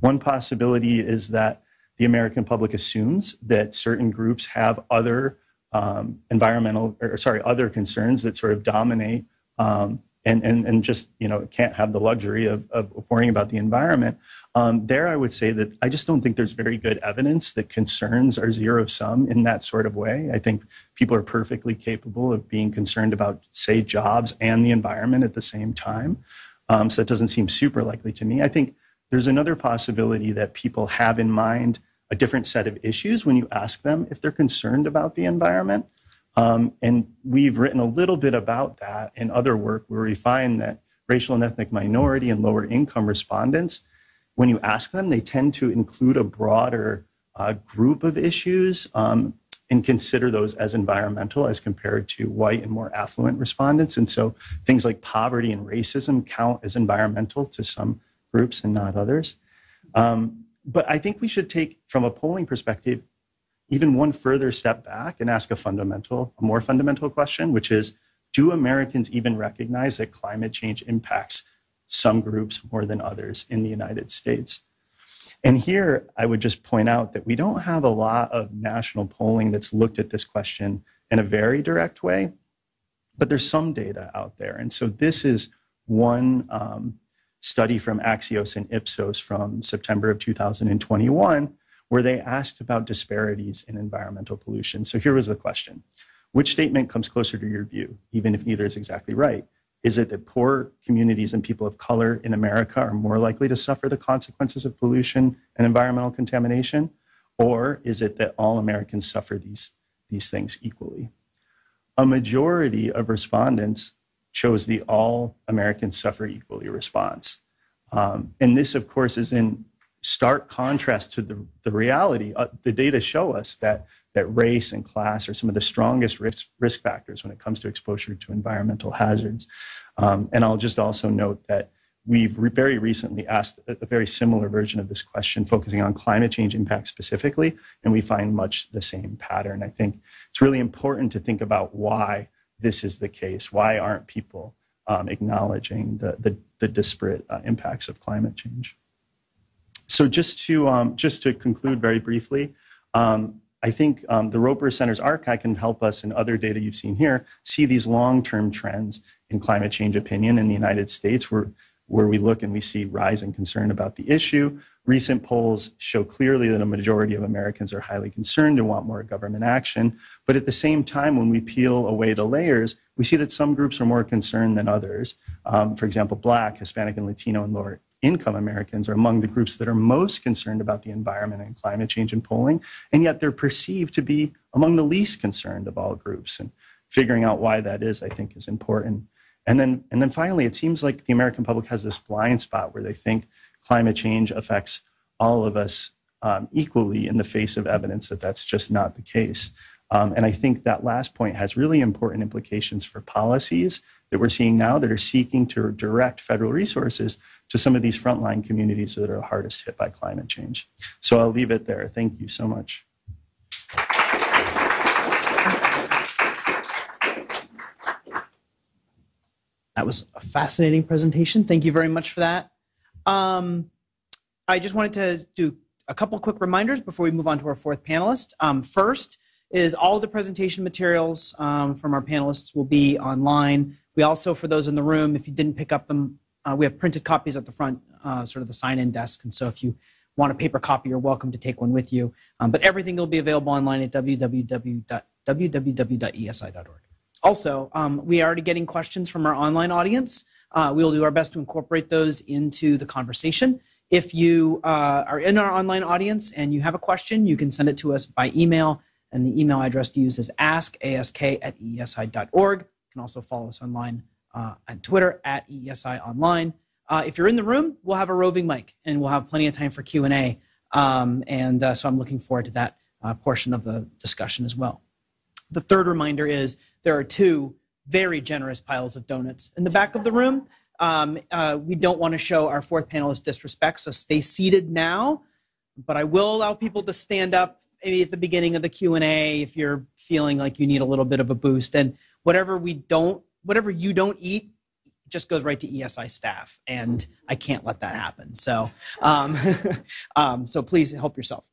D: One possibility is that the American public assumes that certain groups have other um, environmental or sorry other concerns that sort of dominate um, and, and, and just you know can't have the luxury of, of worrying about the environment. Um, there, I would say that I just don't think there's very good evidence that concerns are zero sum in that sort of way. I think people are perfectly capable of being concerned about, say, jobs and the environment at the same time. Um, so it doesn't seem super likely to me. I think there's another possibility that people have in mind a different set of issues when you ask them if they're concerned about the environment. Um, and we've written a little bit about that in other work where we find that racial and ethnic minority and lower income respondents, when you ask them, they tend to include a broader uh, group of issues um, and consider those as environmental as compared to white and more affluent respondents. And so things like poverty and racism count as environmental to some groups and not others. Um, but I think we should take, from a polling perspective, even one further step back and ask a fundamental, a more fundamental question, which is do Americans even recognize that climate change impacts some groups more than others in the United States? And here I would just point out that we don't have a lot of national polling that's looked at this question in a very direct way, but there's some data out there. And so this is one um, study from Axios and Ipsos from September of 2021 where they asked about disparities in environmental pollution. So here was the question Which statement comes closer to your view, even if neither is exactly right? Is it that poor communities and people of color in America are more likely to suffer the consequences of pollution and environmental contamination? Or is it that all Americans suffer these, these things equally? A majority of respondents chose the all Americans suffer equally response. Um, and this, of course, is in stark contrast to the, the reality. Uh, the data show us that that race and class are some of the strongest risk, risk factors when it comes to exposure to environmental hazards. Um, and I'll just also note that we've re- very recently asked a, a, very similar version of this question, focusing on climate change impact specifically, and we find much the same pattern. I think it's really important to think about why this is the case. Why aren't people um, acknowledging the, the, the disparate uh, impacts of climate change? So just to um, just to conclude very briefly, um, I think um, the Roper Center's archive can help us and other data you've seen here see these long-term trends in climate change opinion in the United States where, where we look and we see rising concern about the issue. Recent polls show clearly that a majority of Americans are highly concerned and want more government action. But at the same time, when we peel away the layers, we see that some groups are more concerned than others. Um, for example, Black, Hispanic, and Latino and lower income Americans are among the groups that are most concerned about the environment and climate change in polling, and yet they're perceived to be among the least concerned of all groups. And figuring out why that is, I think, is important. And then, and then finally, it seems like the American public has this blind spot where they think climate change affects all of us um, equally in the face of evidence that that's just not the case. Um, and I think that last point has really important implications for policies that we're seeing now that are seeking to direct federal resources to some of these frontline communities that are hardest hit by climate change. So I'll leave it there. Thank you so much.
A: That was a fascinating presentation. Thank you very much for that. Um, I just wanted to do a couple quick reminders before we move on to our fourth panelist. Um, first is all the presentation materials um, from our panelists will be online. We also, for those in the room, if you didn't pick up them, uh, we have printed copies at the front, uh, sort of the sign-in desk. And so if you want a paper copy, you're welcome to take one with you. Um, but everything will be available online at www.eesi.org. Also, um, we are already getting questions from our online audience. Uh, we will do our best to incorporate those into the conversation. If you uh, are in our online audience and you have a question, you can send it to us by email, and the email address to use is ask.ask at eesi.org. You can also follow us online uh, on Twitter at EESI Online. Uh, if you're in the room, we'll have a roving mic, and we'll have plenty of time for Q&A. Um, and uh, so I'm looking forward to that uh, portion of the discussion as well. The third reminder is there are two very generous piles of donuts in the back of the room. Um, uh, we don't want to show our fourth panelist disrespect, so stay seated now. But I will allow people to stand up maybe at the beginning of the Q&A if you're feeling like you need a little bit of a boost. And whatever we don't, whatever you don't eat, just goes right to EESI staff, and I can't let that happen. So, um, um, so please help yourself.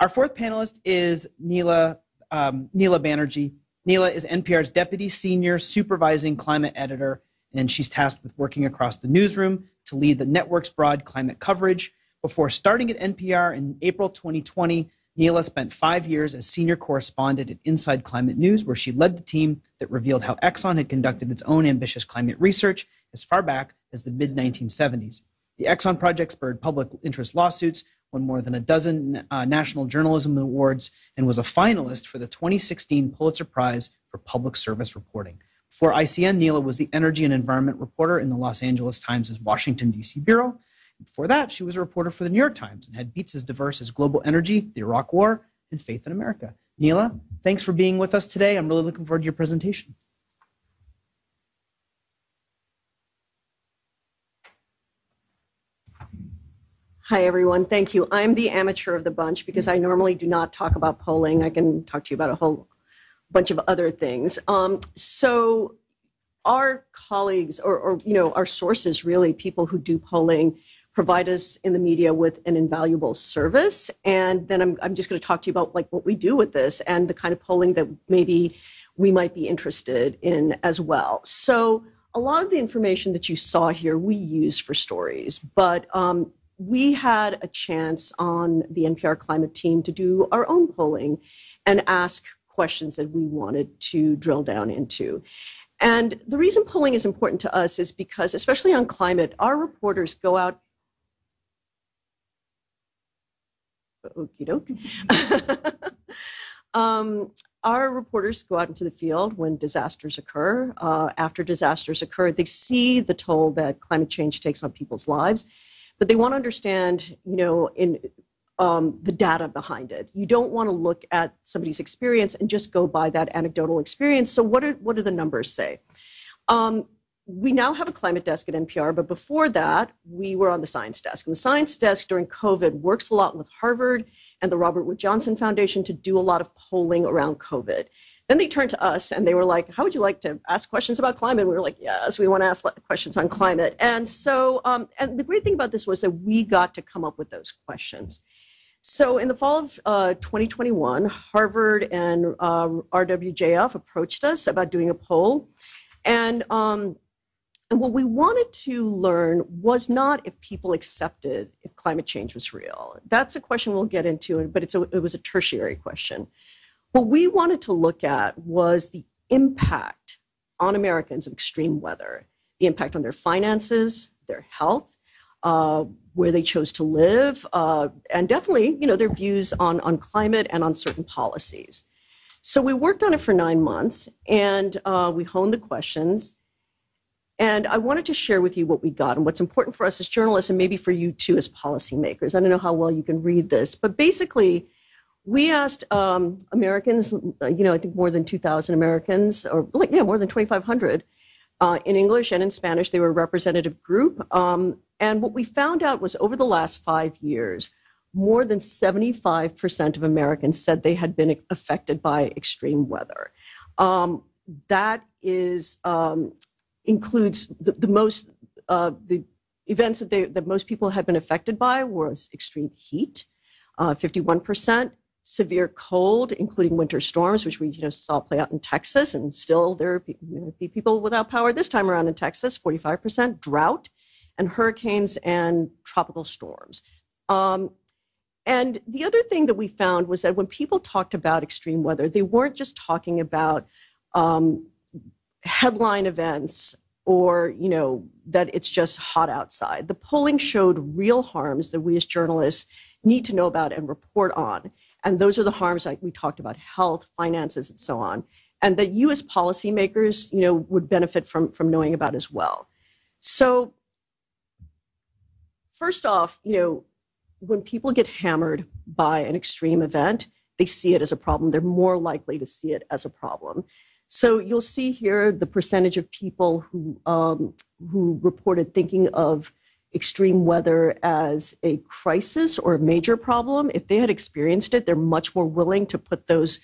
A: Our fourth panelist is Neela um, Neela Banerjee. Neela is NPR's deputy senior supervising climate editor, and she's tasked with working across the newsroom to lead the network's broad climate coverage. Before starting at NPR in April 2020, Neela spent five years as senior correspondent at Inside Climate News, where she led the team that revealed how Exxon had conducted its own ambitious climate research as far back as the mid 1970s. The Exxon project spurred public interest lawsuits, won more than a dozen uh, National Journalism Awards, and was a finalist for the 2016 Pulitzer Prize for Public Service Reporting. Before ICN, Neela was the energy and environment reporter in the Los Angeles Times' Washington, D.C. bureau. Before that, she was a reporter for the New York Times and had beats as diverse as global energy, the Iraq War, and faith in America. Neela, thanks for being with us today. I'm really looking forward to your presentation.
E: Hi, everyone. Thank you. I'm the amateur of the bunch because I normally do not talk about polling. I can talk to you about a whole bunch of other things. Um, so, our colleagues, or, or, you know, our sources, really, people who do polling, provide us in the media with an invaluable service. And then I'm, I'm just going to talk to you about like what we do with this and the kind of polling that maybe we might be interested in as well. So a lot of the information that you saw here we use for stories, but um, we had a chance on the NPR climate team to do our own polling and ask questions that we wanted to drill down into. And the reason polling is important to us is because, especially on climate, our reporters go out. Okie doke. um, our reporters go out into the field when disasters occur. Uh, after disasters occur, they see the toll that climate change takes on people's lives but they want to understand, you know, in um, the data behind it. You don't want to look at somebody's experience and just go by that anecdotal experience. So what are what do the numbers say? Um, we now have a climate desk at NPR, but before that, we were on the science desk. And the science desk during COVID works a lot with Harvard and the Robert Wood Johnson Foundation to do a lot of polling around COVID. Then they turned to us and they were like, How would you like to ask questions about climate? We were like, Yes, we want to ask questions on climate. And so, um, and the great thing about this was that we got to come up with those questions. So in the fall of uh, 2021, Harvard and uh, RWJF approached us about doing a poll, and um, and what we wanted to learn was not if people accepted if climate change was real. That's a question we'll get into, but it's a, it was a tertiary question. What we wanted to look at was the impact on Americans of extreme weather, the impact on their finances, their health, uh, where they chose to live, uh, and definitely, you know, their views on, on climate and on certain policies. So we worked on it for nine months, and uh, we honed the questions. And I wanted to share with you what we got and what's important for us as journalists, and maybe for you too as policymakers. I don't know how well you can read this, but basically, we asked um, Americans, you know, I think more than 2,000 Americans, or like, yeah, more than 2,500 uh, in English and in Spanish. They were a representative group. Um, and what we found out was over the last five years, more than 75% of Americans said they had been affected by extreme weather. Um, that is um, includes the, the most uh, the events that, they, that most people had been affected by was extreme heat, uh, 51%, severe cold, including winter storms, which we you know, saw play out in Texas, and still there are be people without power this time around in Texas, 45%, drought, and hurricanes and tropical storms. Um, and the other thing that we found was that when people talked about extreme weather, they weren't just talking about um, headline events or you know that it's just hot outside. The polling showed real harms that we as journalists need to know about and report on. And those are the harms like we talked about health, finances, and so on. And that you as policymakers, you know, would benefit from from knowing about as well. So first off, you know, when people get hammered by an extreme event, they see it as a problem. They're more likely to see it as a problem. So you'll see here the percentage of people who um, who reported thinking of extreme weather as a crisis or a major problem, if they had experienced it, they're much more willing to put those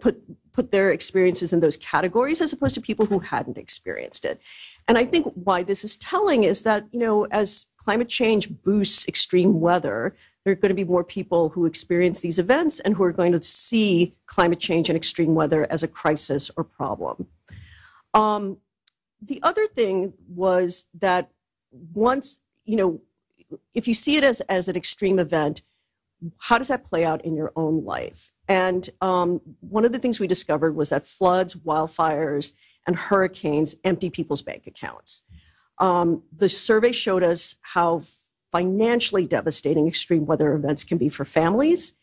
E: put put their experiences in those categories as opposed to people who hadn't experienced it. And I think why this is telling is that, you know, as climate change boosts extreme weather, there are going to be more people who experience these events and who are going to see climate change and extreme weather as a crisis or problem. Um, the other thing was that once, you know, if you see it as, as an extreme event, how does that play out in your own life? And um, one of the things we discovered was that floods, wildfires, and hurricanes empty people's bank accounts. Um, the survey showed us how financially devastating extreme weather events can be for families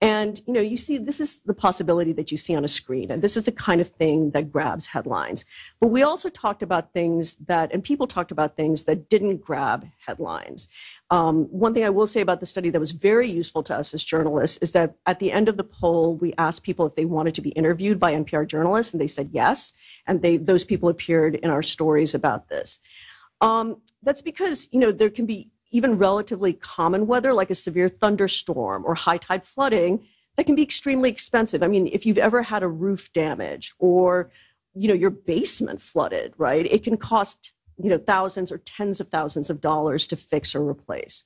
E: and you know, you see this is the possibility that you see on a screen, and this is the kind of thing that grabs headlines. But we also talked about things that, and people talked about things that didn't grab headlines. Um, one thing I will say about the study that was very useful to us as journalists is that at the end of the poll, we asked people if they wanted to be interviewed by NPR journalists, and they said yes, and they those people appeared in our stories about this. Um, that's because you know there can be even relatively common weather like a severe thunderstorm or high tide flooding that can be extremely expensive. I mean, if you've ever had a roof damaged or you know your basement flooded, right? It can cost you know thousands or tens of thousands of dollars to fix or replace.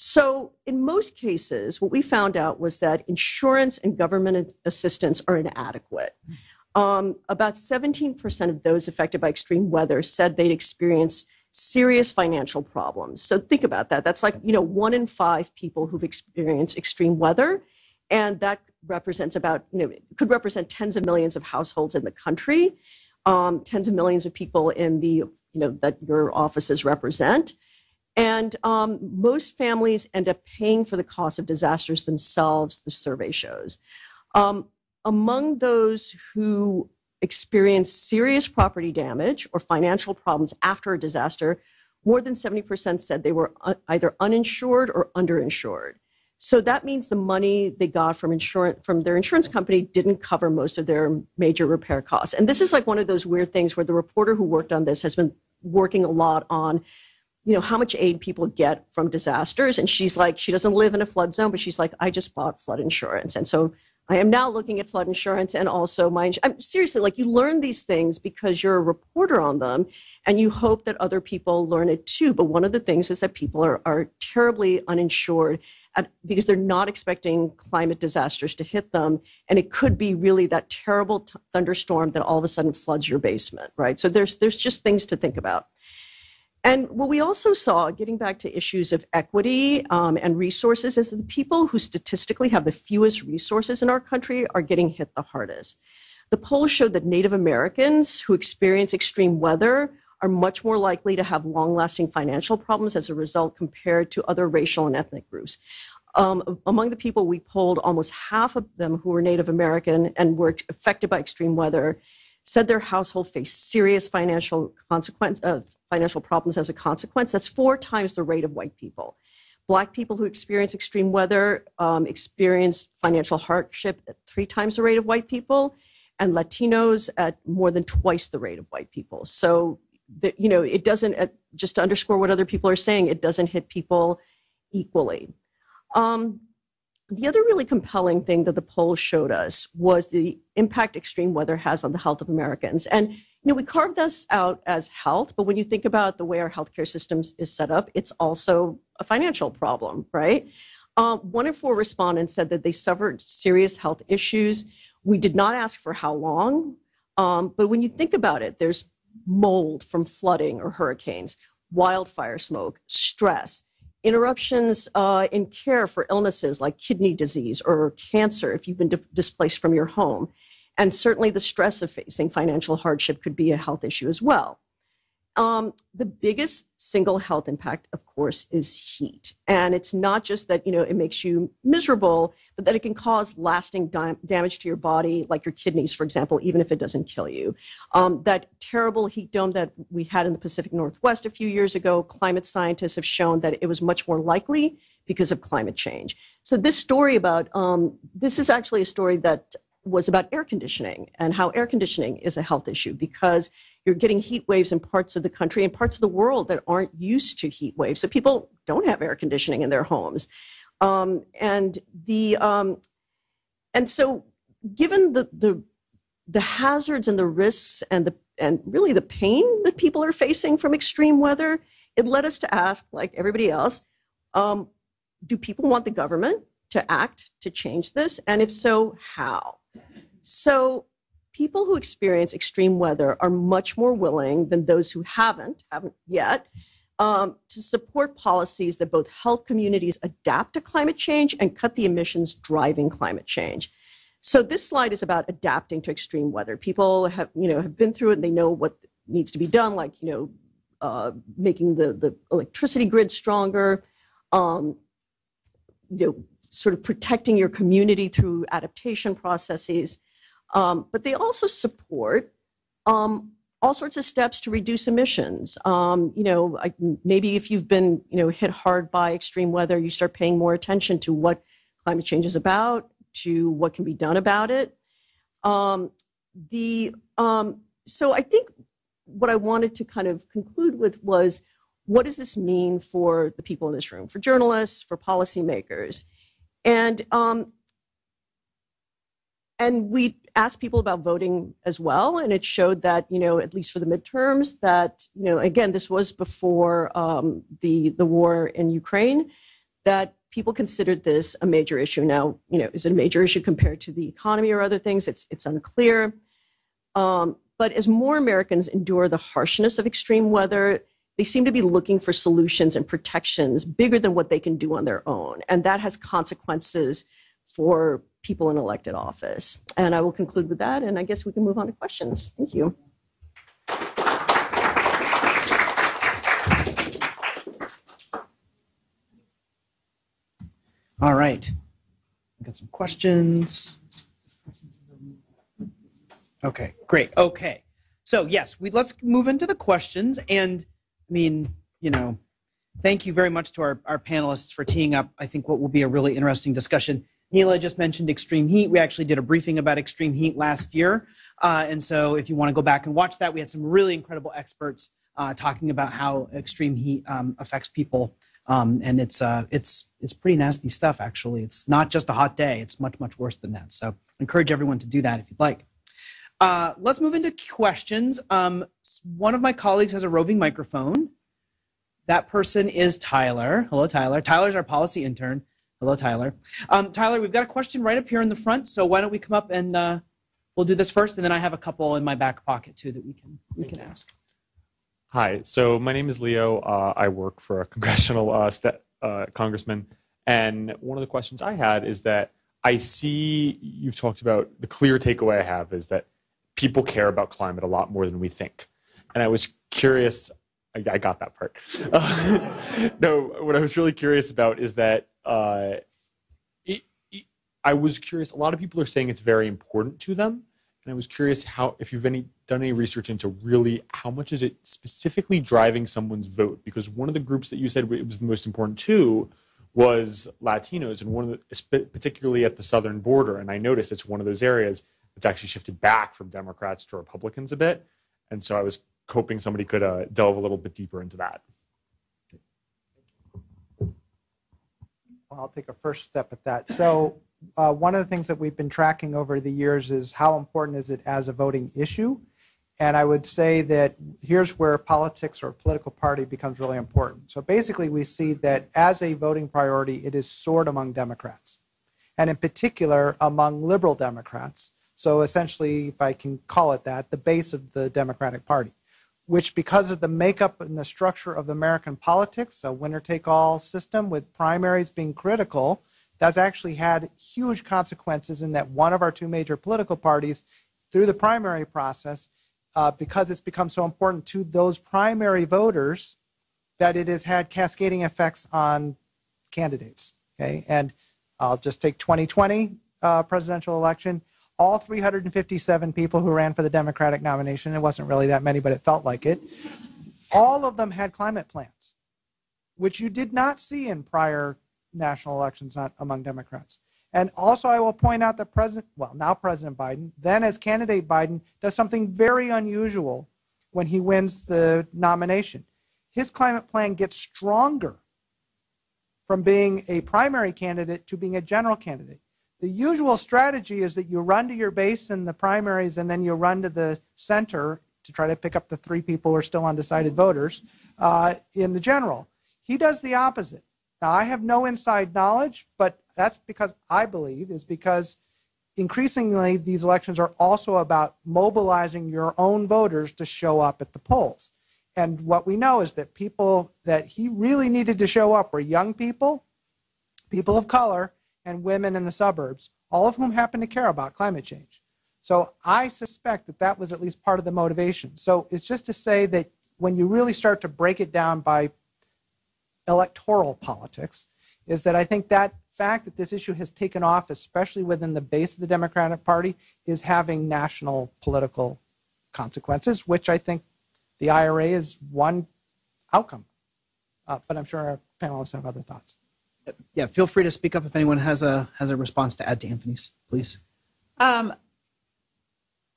E: So in most cases, what we found out was that insurance and government assistance are inadequate. Um, about 17% of those affected by extreme weather said they'd experienced serious financial problems. So think about that. That's like, you know, one in five people who've experienced extreme weather. And that represents about, you know, could represent tens of millions of households in the country, um, tens of millions of people in the, you know, that your offices represent. And um, most families end up paying for the cost of disasters themselves, the survey shows. Um, among those who experience serious property damage or financial problems after a disaster, more than 70% said they were uh, either uninsured or underinsured. So that means the money they got from insurance from their insurance company didn't cover most of their major repair costs. And this is like one of those weird things where the reporter who worked on this has been working a lot on you know how much aid people get from disasters and she's like she doesn't live in a flood zone but she's like I just bought flood insurance and so I am now looking at flood insurance and also my. I'm seriously like you learn these things because you're a reporter on them, and you hope that other people learn it too. But one of the things is that people are are terribly uninsured at, because they're not expecting climate disasters to hit them, and it could be really that terrible t- thunderstorm that all of a sudden floods your basement, right? So there's there's just things to think about. And what we also saw, getting back to issues of equity um, and resources, is that the people who statistically have the fewest resources in our country are getting hit the hardest. The polls showed that Native Americans who experience extreme weather are much more likely to have long lasting financial problems as a result compared to other racial and ethnic groups. Um, among the people we polled, almost half of them who were Native American and were affected by extreme weather said their household faced serious financial consequence, uh, financial problems as a consequence. That's four times the rate of white people. Black people who experience extreme weather um, experience financial hardship at three times the rate of white people, and Latinos at more than twice the rate of white people. So, the, you know, it doesn't, uh, just to underscore what other people are saying, it doesn't hit people equally. Um, the other really compelling thing that the polls showed us was the impact extreme weather has on the health of Americans. And you know, we carved this out as health, but when you think about the way our healthcare system is set up, it's also a financial problem, right? Um, one in four respondents said that they suffered serious health issues. We did not ask for how long, um, but when you think about it, there's mold from flooding or hurricanes, wildfire smoke, stress, interruptions uh, in care for illnesses like kidney disease or cancer if you've been di- displaced from your home. And certainly the stress of facing financial hardship could be a health issue as well. Um, the biggest single health impact, of course, is heat. And it's not just that, you know, it makes you miserable, but that it can cause lasting di- damage to your body, like your kidneys, for example, even if it doesn't kill you. Um, that terrible heat dome that we had in the Pacific Northwest a few years ago, climate scientists have shown that it was much more likely because of climate change. So this story about, um, this is actually a story that was about air conditioning and how air conditioning is a health issue because you're getting heat waves in parts of the country and parts of the world that aren't used to heat waves. So people don't have air conditioning in their homes. Um, and the um, and so given the, the the hazards and the risks and the and really the pain that people are facing from extreme weather, it led us to ask, like everybody else, um, do people want the government to act to change this? And if so, how? So people who experience extreme weather are much more willing than those who haven't, haven't yet, um, to support policies that both help communities adapt to climate change and cut the emissions driving climate change. So this slide is about adapting to extreme weather. People have, you know, have been through it and they know what needs to be done, like, you know, uh, making the, the electricity grid stronger, um, you know, sort of protecting your community through adaptation processes. Um, but they also support um, all sorts of steps to reduce emissions. Um, you know, maybe if you've been, you know, hit hard by extreme weather, you start paying more attention to what climate change is about, to what can be done about it. Um, the um, so I think what I wanted to kind of conclude with was what does this mean for the people in this room, for journalists, for policymakers? And um, and we asked people about voting as well, and it showed that you know at least for the midterms that you know again this was before um, the the war in Ukraine that people considered this a major issue. Now you know is it a major issue compared to the economy or other things? It's it's unclear. Um, but as more Americans endure the harshness of extreme weather, they seem to be looking for solutions and protections bigger than what they can do on their own. And that has consequences for people in elected office. And I will conclude with that, and I guess we can move on to questions. Thank you.
A: All right. I got some questions. Okay, great. Okay. So yes, we let's move into the questions and I mean, you know, thank you very much to our, our panelists for teeing up, I think, what will be a really interesting discussion. Neela just mentioned extreme heat. We actually did a briefing about extreme heat last year. Uh, and so if you want to go back and watch that, we had some really incredible experts uh, talking about how extreme heat um, affects people Um, and it's uh, it's it's pretty nasty stuff actually. It's not just a hot day. It's much much worse than that. So I encourage everyone to do that if you'd like. Uh, let's move into questions. Um, one of my colleagues has a roving microphone. That person is Tyler. Hello, Tyler. Tyler's our policy intern. Hello, Tyler. Um, Tyler, we've got a question right up here in the front. So why don't we come up and uh, we'll do this first, and then I have a couple in my back pocket too that we can we can ask.
F: Hi, so my name is Leo. Uh, I work for a congressional uh, st- uh, congressman, and one of the questions I had is that I see you've talked about the clear takeaway I have is that people care about climate a lot more than we think, and I was curious. I, I got that part. no, what I was really curious about is that uh, it, it, I was curious. A lot of people are saying it's very important to them, and I was curious how if you've any done any research into really how much is it specifically driving someone's vote because one of the groups that you said it was the most important to was Latinos and one of the particularly at the southern border and I noticed it's one of those areas that's actually shifted back from Democrats to Republicans a bit and so I was hoping somebody could uh, delve a little bit deeper into that.
B: Well, I'll take a first step at that. So uh, one of the things that we've been tracking over the years is how important is it as a voting issue. And I would say that here's where politics or political party becomes really important. So basically, we see that as a voting priority, it is soared among Democrats, and in particular among liberal Democrats. So essentially, if I can call it that, the base of the Democratic Party, which because of the makeup and the structure of American politics, a winner take all system with primaries being critical, that's actually had huge consequences in that one of our two major political parties, through the primary process, uh, because it's become so important to those primary voters, that it has had cascading effects on candidates. Okay, and I'll just take 2020 uh, presidential election. All 357 people who ran for the Democratic nomination, it wasn't really that many, but it felt like it. All of them had climate plans, which you did not see in prior national elections not among Democrats. And also, I will point out that President, well, now President Biden, then as candidate Biden, does something very unusual when he wins the nomination. His climate plan gets stronger from being a primary candidate to being a general candidate. The usual strategy is that you run to your base in the primaries and then you run to the center to try to pick up the three people who are still undecided voters uh, in the general. He does the opposite. Now, I have no inside knowledge, but that's because I believe is because increasingly these elections are also about mobilizing your own voters to show up at the polls. And what we know is that people that he really needed to show up were young people, people of color, and women in the suburbs, all of whom happen to care about climate change. So I suspect that that was at least part of the motivation. So it's just to say that when you really start to break it down by electoral politics is that I think that fact that this issue has taken off, especially within the base of the Democratic Party, is having national political consequences, which I think the IRA is one outcome. Uh, but I'm sure our panelists have other thoughts.
A: Yeah, feel free to speak up if anyone has a has a response to add to Anthony's, please. Um,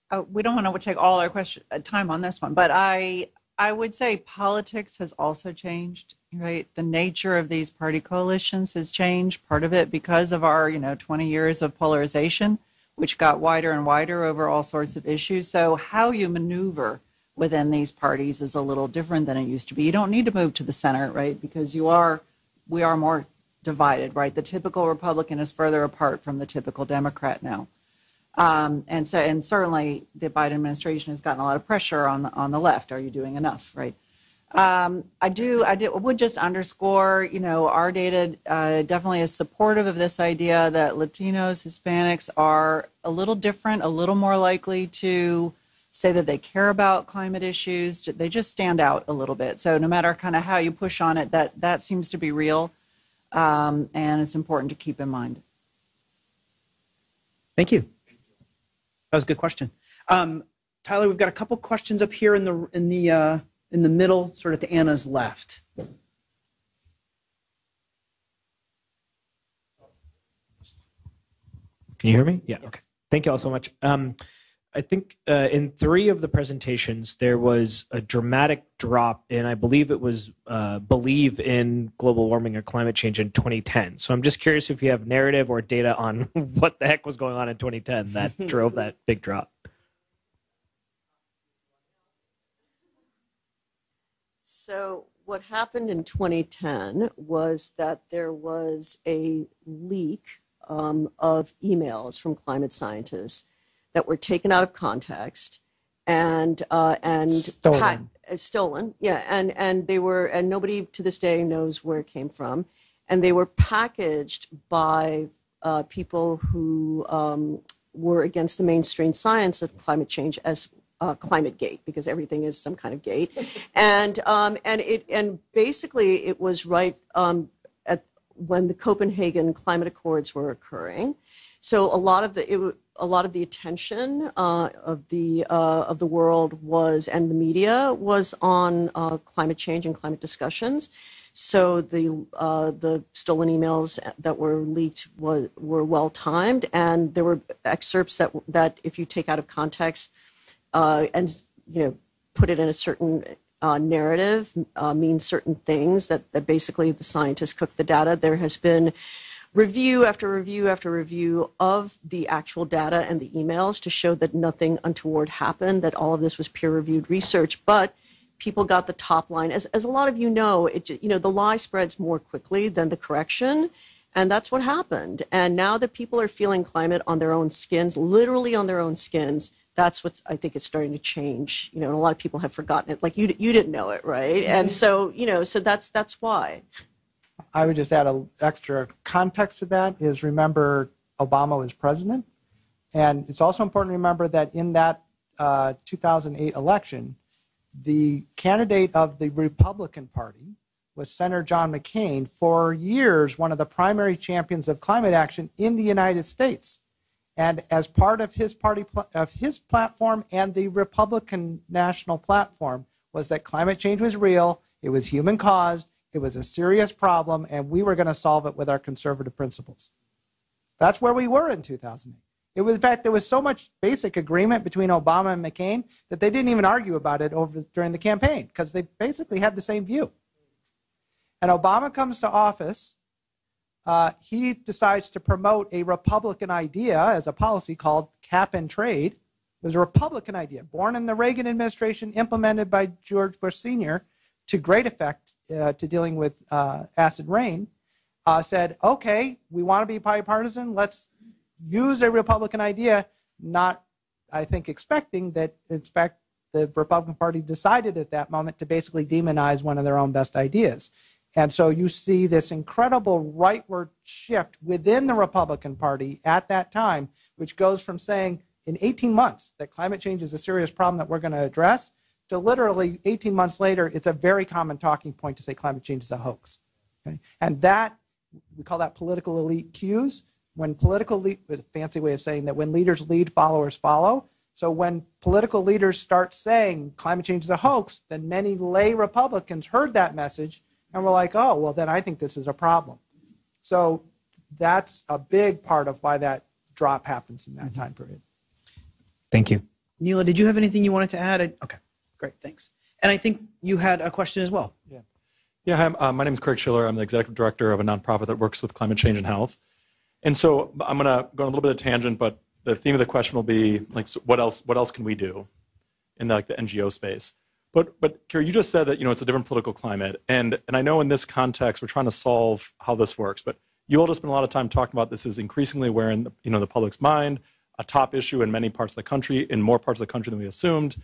C: uh, we don't want to take all our question uh, time on this one, but I I would say politics has also changed, right? The nature of these party coalitions has changed. Part of it because of our, you know, 20 years of polarization, which got wider and wider over all sorts of issues. So how you maneuver within these parties is a little different than it used to be. You don't need to move to the center, right? Because you are, we are more divided, right? The typical Republican is further apart from the typical Democrat now. Um, and so, and certainly the Biden administration has gotten a lot of pressure on the, on the left. Are you doing enough, right? Um, I do, I did, would just underscore, you know, our data uh, definitely is supportive of this idea that Latinos, Hispanics are a little different, a little more likely to say that they care about climate issues. They just stand out a little bit. So no matter kind of how you push on it, that that seems to be real, um, and it's important to keep in mind.
A: Thank you. That was a good question. Um, Tyler, we've got a couple questions up here in the in the uh, in the middle, sort of to Anna's left.
G: Can you hear me? Yeah. Okay. Thank you all so much. Um, I think uh, in three of the presentations there was a dramatic drop in, I believe it was uh, believe in global warming or climate change in 2010. So I'm just curious if you have narrative or data on what the heck was going on in 2010 that drove that big drop.
E: So what happened in 2010 was that there was a leak um, of emails from climate scientists that were taken out of context and uh, and
B: stolen.
E: uh, stolen, yeah, and and they were and nobody to this day knows where it came from, and they were packaged by uh, people who um, were against the mainstream science of climate change as uh, climate gate because everything is some kind of gate, and um, and it and basically it was right um, at when the Copenhagen climate accords were occurring. So a lot of the it, a lot of the attention uh, of the uh, of the world was and the media was on uh, climate change and climate discussions. So the uh, the stolen emails that were leaked was, were well timed, and there were excerpts that that if you take out of context uh, and you know put it in a certain uh, narrative means certain things that, that basically the scientists cook the data. There has been review after review after review of the actual data and the emails to show that nothing untoward happened, that all of this was peer-reviewed research, but people got the top line. As, as a lot of you know, it, you know, the lie spreads more quickly than the correction. And that's what happened. And now that people are feeling climate on their own skins, literally on their own skins, that's what I think is starting to change. You know, and a lot of people have forgotten it. Like you, you didn't know it, right? Mm-hmm. And so, you know, so that's that's why.
B: I would just add an extra context to that is remember Obama was president, and it's also important to remember that in that uh, 2008 election, the candidate of the Republican Party was Senator John McCain, for years one of the primary champions of climate action in the United States. And as part of his party of his platform and the Republican national platform was that climate change was real, it was human caused, it was a serious problem, and we were going to solve it with our conservative principles. That's where we were in 2008. It was, in fact, there was so much basic agreement between Obama and McCain that they didn't even argue about it over during the campaign because they basically had the same view. And Obama comes to office. Uh, he decides to promote a Republican idea as a policy called cap and trade. It was a Republican idea, born in the Reagan administration, implemented by George Bush Sr. to great effect uh, to dealing with uh, acid rain, uh, said, okay, we want to be bipartisan. Let's use a Republican idea, not, I think, expecting that, in fact, the Republican Party decided at that moment to basically demonize one of their own best ideas. And so you see this incredible rightward shift within the Republican Party at that time, which goes from saying in 18 months that climate change is a serious problem that we're going to address so literally 18 months later, it's a very common talking point to say climate change is a hoax. Okay? And that, we call that political elite cues. When political elite, a fancy way of saying that when leaders lead, followers follow. So when political leaders start saying climate change is a hoax, then many lay Republicans heard that message and were like, oh, well, then I think this is a problem. So that's a big part of why that drop happens in that mm-hmm. time period.
G: Thank you.
A: Neela, did you have anything you wanted to add? Okay. Great, thanks. And I think you had a question as well.
H: Yeah. Yeah, hi, uh, my name is Craig Schiller. I'm the executive director of a nonprofit that works with climate change and health. And so I'm going to go on a little bit of tangent, but the theme of the question will be like, so what else? What else can we do in the, like the NGO space? But but Kira, you just said that you know it's a different political climate, and and I know in this context we're trying to solve how this works. But you all just spent a lot of time talking about this is increasingly where in the, you know the public's mind, a top issue in many parts of the country, in more parts of the country than we assumed.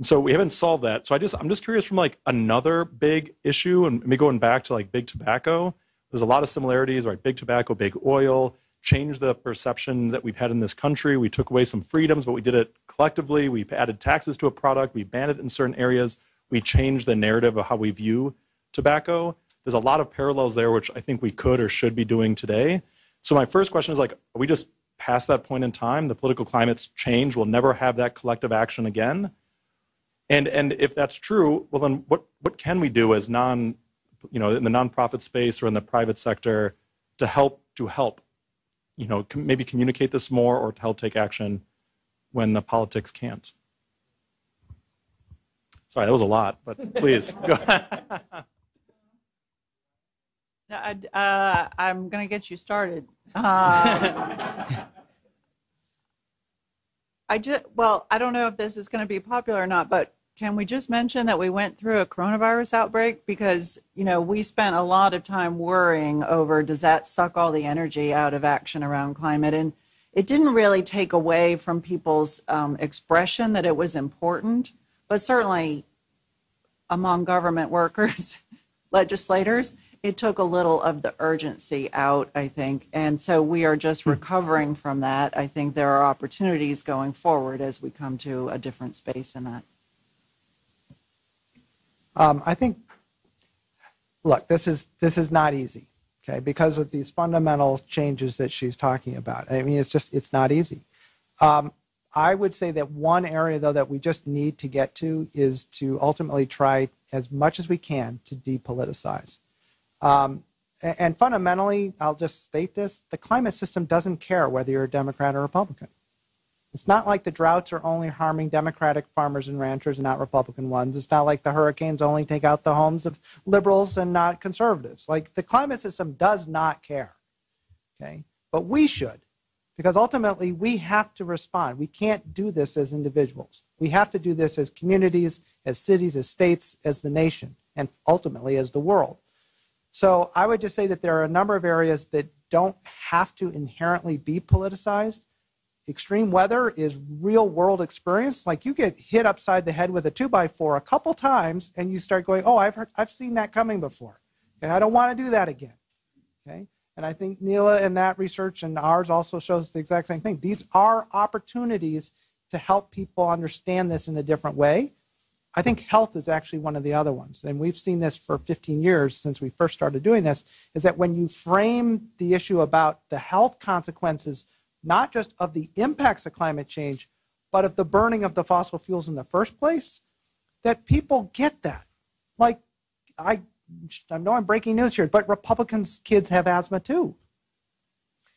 H: And so we haven't solved that. So I just I'm just curious from like another big issue, and me going back to like big tobacco. There's a lot of similarities, right? Big tobacco, big oil, changed the perception that we've had in this country. We took away some freedoms, but we did it collectively. We added taxes to a product. We banned it in certain areas. We changed the narrative of how we view tobacco. There's a lot of parallels there, which I think we could or should be doing today. So my first question is like, are we just past that point in time? The political climate's changed. We'll never have that collective action again. And and if that's true, well then what what can we do as non, you know, in the nonprofit space or in the private sector to help to help, you know, com- maybe communicate this more or to help take action when the politics can't? Sorry, that was a lot, but please go ahead.
C: Uh, I'm going to get you started. Uh, I just, well, I don't know if this is going to be popular or not, but can we just mention that we went through a coronavirus outbreak because you know we spent a lot of time worrying over does that suck all the energy out of action around climate and it didn't really take away from people's um, expression that it was important but certainly among government workers legislators it took a little of the urgency out, I think. And so we are just hmm. recovering from that. I think there are opportunities going forward as we come to a different space in that.
B: Um, I think, look, this is this is not easy, okay, because of these fundamental changes that she's talking about. I mean, it's just it's not easy. Um, I would say that one area though that we just need to get to is to ultimately try as much as we can to depoliticize. Um, and fundamentally, I'll just state this the climate system doesn't care whether you're a Democrat or Republican. It's not like the droughts are only harming Democratic farmers and ranchers and not Republican ones. It's not like the hurricanes only take out the homes of liberals and not conservatives. Like the climate system does not care. Okay? But we should. Because ultimately we have to respond. We can't do this as individuals. We have to do this as communities, as cities, as states, as the nation, and ultimately as the world. So I would just say that there are a number of areas that don't have to inherently be politicized. Extreme weather is real world experience. Like you get hit upside the head with a two by four a couple times, and you start going, "Oh, I've heard, I've seen that coming before. Okay, I don't want to do that again." Okay, and I think Neela and that research and ours also shows the exact same thing. These are opportunities to help people understand this in a different way I think health is actually one of the other ones. And we've seen this for 15 years since we first started doing this, is that when you frame the issue about the health consequences, not just of the impacts of climate change, but of the burning of the fossil fuels in the first place, that people get that. Like, I, I know I'm breaking news here, but Republicans' kids have asthma too.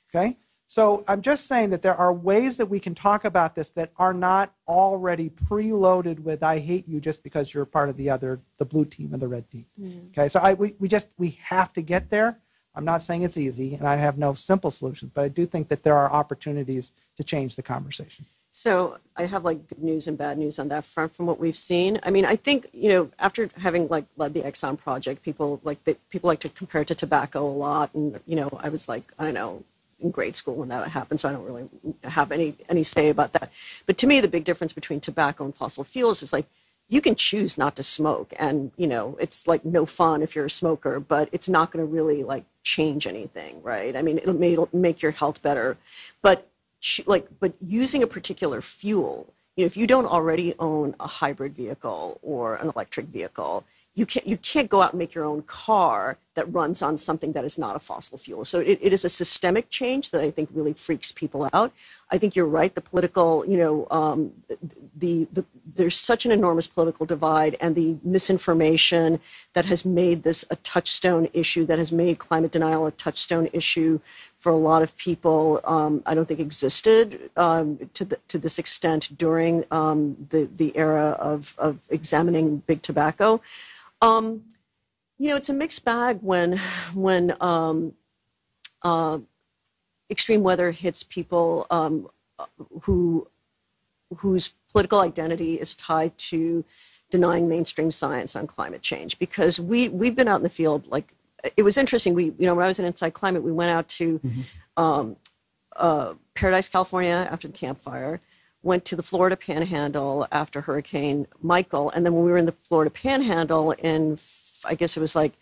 B: Okay? So I'm just saying that there are ways that we can talk about this that are not already preloaded with "I hate you" just because you're part of the other, the blue team and the red team. Mm. Okay, so I we, we just we have to get there. I'm not saying it's easy, and I have no simple solutions, but I do think that there are opportunities to change the conversation.
E: So I have like good news and bad news on that front from what we've seen. I mean, I think you know after having like led the Exxon project, people like they, people like to compare it to tobacco a lot, and you know I was like I don't know in grade school when that happened, so I don't really have any any say about that. But to me, the big difference between tobacco and fossil fuels is like you can choose not to smoke, and you know it's like no fun if you're a smoker, but it's not going to really like change anything, right? I mean, it'll, it'll make your health better, but like but using a particular fuel, you know, if you don't already own a hybrid vehicle or an electric vehicle, you can't you can't go out and make your own car that runs on something that is not a fossil fuel. So it, it is a systemic change that I think really freaks people out. I think you're right. The political, you know, um, the, the there's such an enormous political divide, and the misinformation that has made this a touchstone issue, that has made climate denial a touchstone issue for a lot of people, um, I don't think existed um, to the, to this extent during um, the the era of of examining big tobacco. Um, you know, it's a mixed bag when when um, uh, extreme weather hits people um, who whose political identity is tied to denying mainstream science on climate change. Because we we've been out in the field like it was interesting. We you know when I was in Inside Climate, we went out to mm-hmm. um, uh, Paradise, California after the Camp Fire went to the Florida Panhandle after Hurricane Michael, and then when we were in the Florida Panhandle in, I guess it was like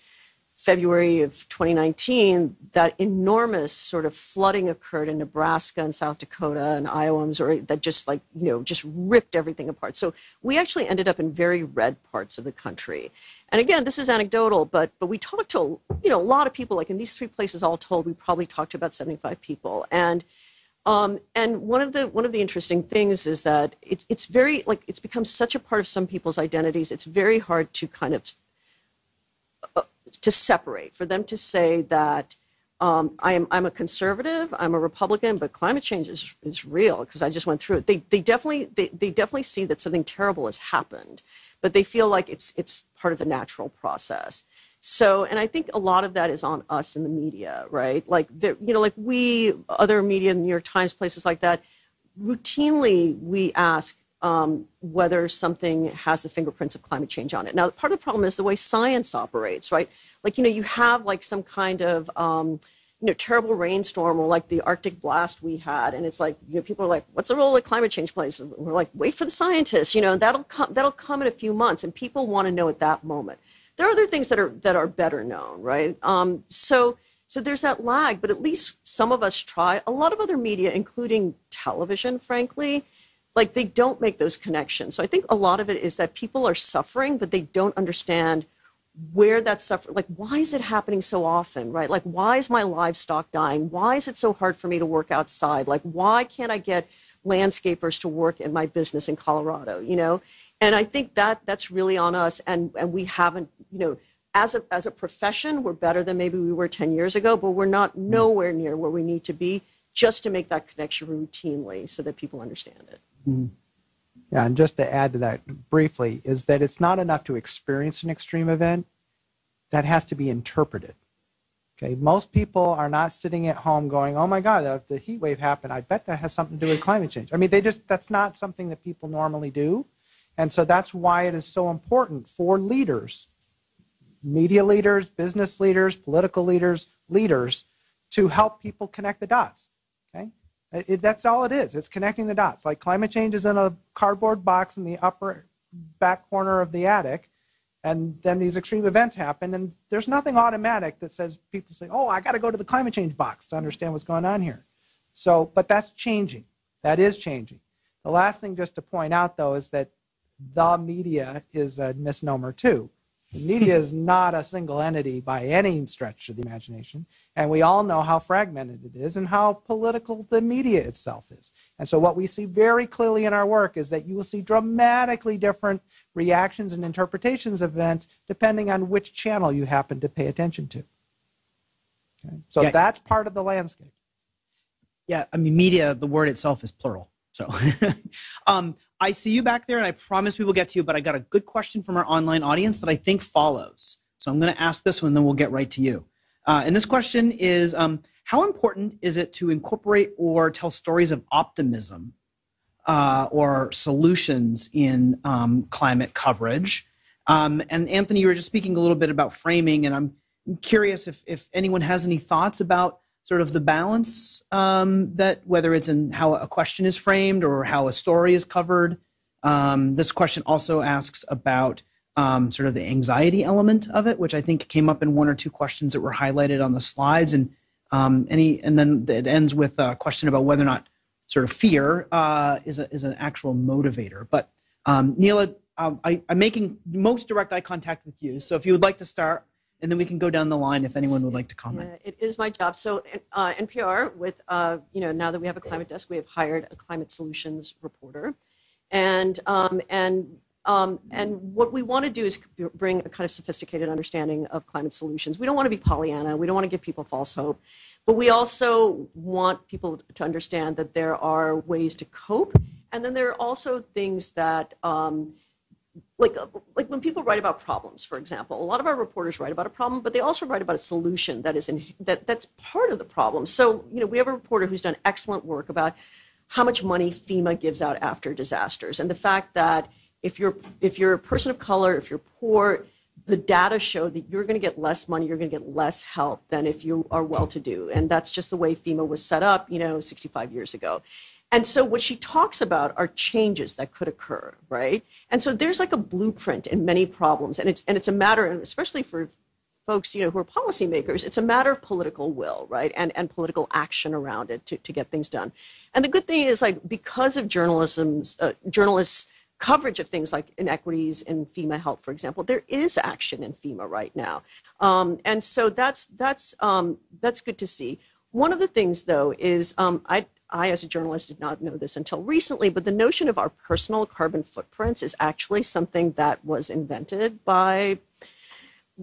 E: February of 2019, that enormous sort of flooding occurred in Nebraska and South Dakota and Iowa, Missouri, that just like, you know, just ripped everything apart. So we actually ended up in very red parts of the country. And again, this is anecdotal, but but we talked to, you know, a lot of people. Like in these three places, all told, we probably talked to about 75 people. And um, and one of the one of the interesting things is that it's it's very like it's become such a part of some people's identities. It's very hard to kind of uh, to separate for them to say that um, I am I'm a conservative, I'm a Republican, but climate change is, is real because I just went through it. They they definitely they, they definitely see that something terrible has happened, but they feel like it's it's part of the natural process. So, and I think a lot of that is on us in the media, right? Like, you know, like we, other media, New York Times, places like that, routinely we ask um, whether something has the fingerprints of climate change on it. Now, part of the problem is the way science operates, right? Like, you know, you have like some kind of, um, you know, terrible rainstorm or like the Arctic blast we had, and it's like, you know, people are like, what's the role of climate change plays? And we're like, wait for the scientists, you know, that'll come, that'll come in a few months, and people want to know at that moment. There are other things that are that are better known, right? Um, so. So there's that lag, but at least some of us try. A lot of other media, including television, frankly, like they don't make those connections. So I think a lot of it is that people are suffering, but they don't understand where that suffering, like why is it happening so often, right? Like why is my livestock dying? Why is it so hard for me to work outside? Like why can't I get landscapers to work in my business in Colorado, you know? And I think that that's really on us, and and we haven't, you know, as a as a profession, we're better than maybe we were 10 years ago, but we're not mm-hmm. nowhere near where we need to be just to make that connection routinely so that people understand it.
B: Mm-hmm. Yeah, and just to add to that briefly, is that it's not enough to experience an extreme event, that has to be interpreted. Okay, most people are not sitting at home going, "Oh my God, if the heat wave happened, I bet that has something to do with climate change." I mean, they just that's not something that people normally do, and so that's why it is so important for leaders, media leaders, business leaders, political leaders, leaders, to help people connect the dots. It, that's all it is. It's connecting the dots. Like climate change is in a cardboard box in the upper back corner of the attic, and then these extreme events happen, and there's nothing automatic that says people say, "Oh, I got to go to the climate change box to understand what's going on here." So, but that's changing. That is changing. The last thing just to point out though is that the media is a misnomer too. The media is not a single entity by any stretch of the imagination, and we all know how fragmented it is and how political the media itself is. And so, what we see very clearly in our work is that you will see dramatically different reactions and interpretations of events depending on which channel you happen to pay attention to. Okay? So, yeah. that's part of the landscape.
A: Yeah, I mean, media, the word itself is plural. So um, I see you back there, and I promise we will get to you, but I got a good question from our online audience that I think follows. So I'm going to ask this one, then we'll get right to you. Uh, and this question is um, How important is it to incorporate or tell stories of optimism uh, or solutions in um, climate coverage? Um, and Anthony, you were just speaking a little bit about framing, and I'm curious if, if anyone has any thoughts about sort of the balance um, that whether it's in how a question is framed or how a story is covered. Um, this question also asks about um, sort of the anxiety element of it, which I think came up in one or two questions that were highlighted on the slides, and um, any and then it ends with a question about whether or not sort of fear uh, is a, is an actual motivator. But um, Neela, um, I, I'm making most direct eye contact with you, so if you would like to start, and then we can go down the line if anyone would like to comment.
E: Yeah, it is my job. So uh, NPR, with uh, you know, now that we have a climate desk, we have hired a climate solutions reporter, and um, and um, and what we want to do is bring a kind of sophisticated understanding of climate solutions. We don't want to be Pollyanna. We don't want to give people false hope, but we also want people to understand that there are ways to cope, and then there are also things that um, like uh, like when people write about problems, for example, a lot of our reporters write about a problem, but they also write about a solution that is in that that's part of the problem. So you know we have a reporter who's done excellent work about how much money FEMA gives out after disasters, and the fact that if you're if you're a person of color, if you're poor, the data show that you're going to get less money, you're going to get less help than if you are well-to-do, and that's just the way FEMA was set up, you know, 65 years ago. And so what she talks about are changes that could occur, right? And so there's like a blueprint in many problems, and it's and it's a matter, especially for folks, you know, who are policymakers, it's a matter of political will, right? And and political action around it to, to get things done. And the good thing is like because of journalism's uh, journalists coverage of things like inequities in FEMA help, for example, there is action in FEMA right now, um, and so that's that's um, that's good to see. One of the things, though, is um, I, I, as a journalist, did not know this until recently, but the notion of our personal carbon footprints is actually something that was invented by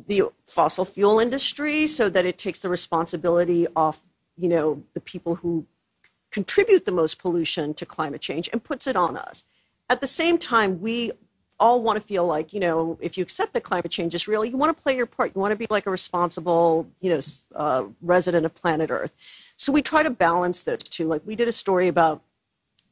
E: the fossil fuel industry so that it takes the responsibility off, you know, the people who contribute the most pollution to climate change and puts it on us. At the same time, we all want to feel like, you know, if you accept that climate change is real, you want to play your part. You want to be like a responsible, you know, uh, resident of planet Earth. So we try to balance those two. Like we did a story about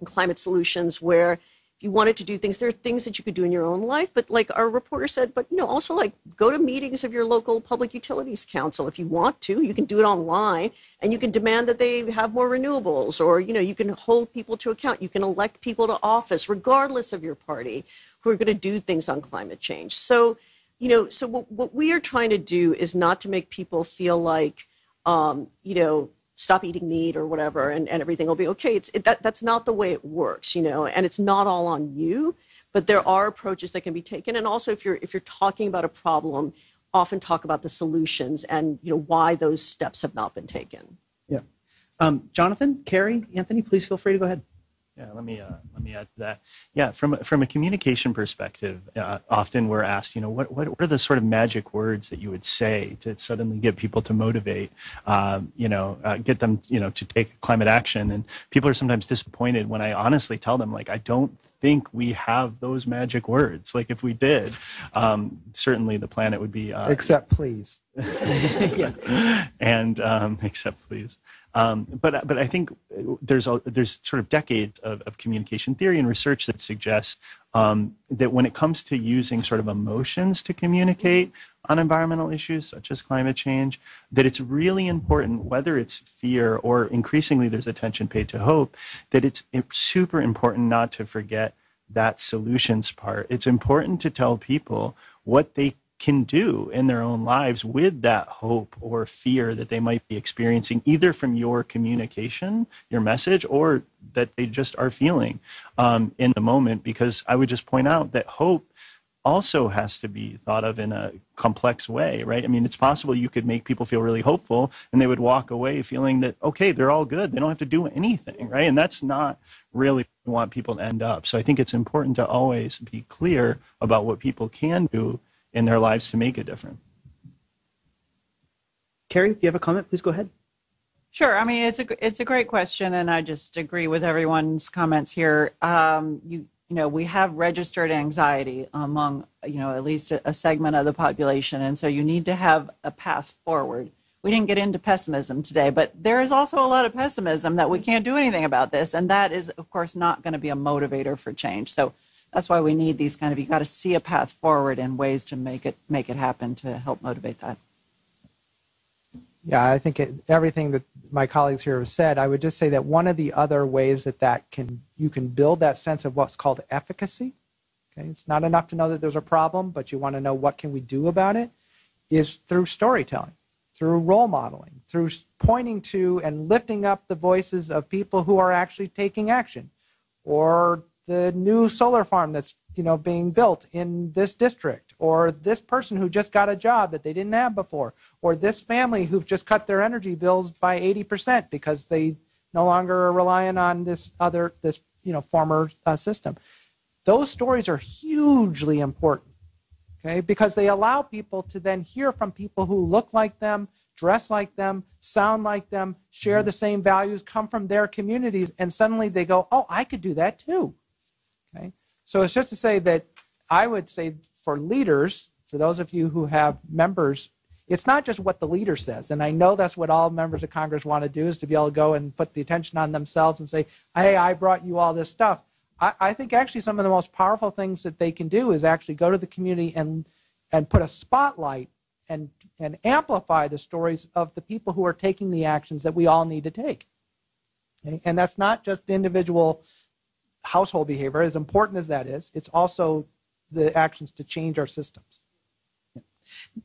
E: climate solutions where if you wanted to do things, there are things that you could do in your own life. But like our reporter said, but you know, also like go to meetings of your local public utilities council if you want to. You can do it online, and you can demand that they have more renewables, or you know, you can hold people to account. You can elect people to office, regardless of your party, who are going to do things on climate change. So, you know, so what, what we are trying to do is not to make people feel like, um, you know, stop eating meat or whatever and, and everything will be okay. It's it, that that's not the way it works, you know, and it's not all on you, but there are approaches that can be taken. And also if you're if you're talking about a problem, often talk about the solutions and you know why those steps have not been taken.
A: Yeah. Um, Jonathan, Cary, Anthony, please feel free to go ahead.
D: Yeah, let me uh, let me add to that. Yeah, from from a communication perspective, uh, often we're asked, you know, what, what what are the sort of magic words that you would say to suddenly get people to motivate, um, you know, uh, get them, you know, to take climate action. And people are sometimes disappointed when I honestly tell them, like, I don't think we have those magic words. Like, if we did, um, certainly the planet would be. Uh,
B: except please.
D: yeah. And um, except please. Um, but but I think there's a, there's sort of decades of, of communication theory and research that suggests um, that when it comes to using sort of emotions to communicate on environmental issues such as climate change, that it's really important, whether it's fear or increasingly there's attention paid to hope, that it's, super important not to forget that solutions part. It's important to tell people what they can do in their own lives with that hope or fear that they might be experiencing, either from your communication, your message, or that they just are feeling um, in the moment. Because I would just point out that hope also has to be thought of in a complex way, right? I mean, it's possible you could make people feel really hopeful and they would walk away feeling that, okay, they're all good. They don't have to do anything, right? And that's not really want people to end up. So I think it's important to always be clear about what people can do in their lives to make a difference.
A: Cary, if you have a comment, please go ahead.
C: Sure. I mean, it's a it's a great question, and I just agree with everyone's comments here. Um, you you know, we have registered anxiety among you know at least a, a segment of the population, and so you need to have a path forward. We didn't get into pessimism today, but there is also a lot of pessimism that we can't do anything about this, and that is, of course, not going to be a motivator for change. So that's why we need these kind of you got to see a path forward and ways to make it make it happen to help motivate that.
B: Yeah, I think it, everything that my colleagues here have said. I would just say that one of the other ways that that can you can build that sense of what's called efficacy. Okay, it's not enough to know that there's a problem, but you want to know what can we do about it. Is through storytelling, through role modeling, through pointing to and lifting up the voices of people who are actually taking action, or the new solar farm that's you know being built in this district or this person who just got a job that they didn't have before or this family who've just cut their energy bills by 80% because they no longer are relying on this other this you know former uh, system. Those stories are hugely important okay? Because they allow people to then hear from people who look like them dress like them sound like them share the same values come from their communities and suddenly they go oh i could do that too. Okay? So it's just to say that I would say for leaders, for those of you who have members, it's not just what the leader says. And I know that's what all members of Congress want to do is to be able to go and put the attention on themselves and say, hey, I brought you all this stuff. I, I think actually some of the most powerful things that they can do is actually go to the community and and put a spotlight and and amplify the stories of the people who are taking the actions that we all need to take. And that's not just individual household behavior, as important as that is, it's also the actions to change our systems.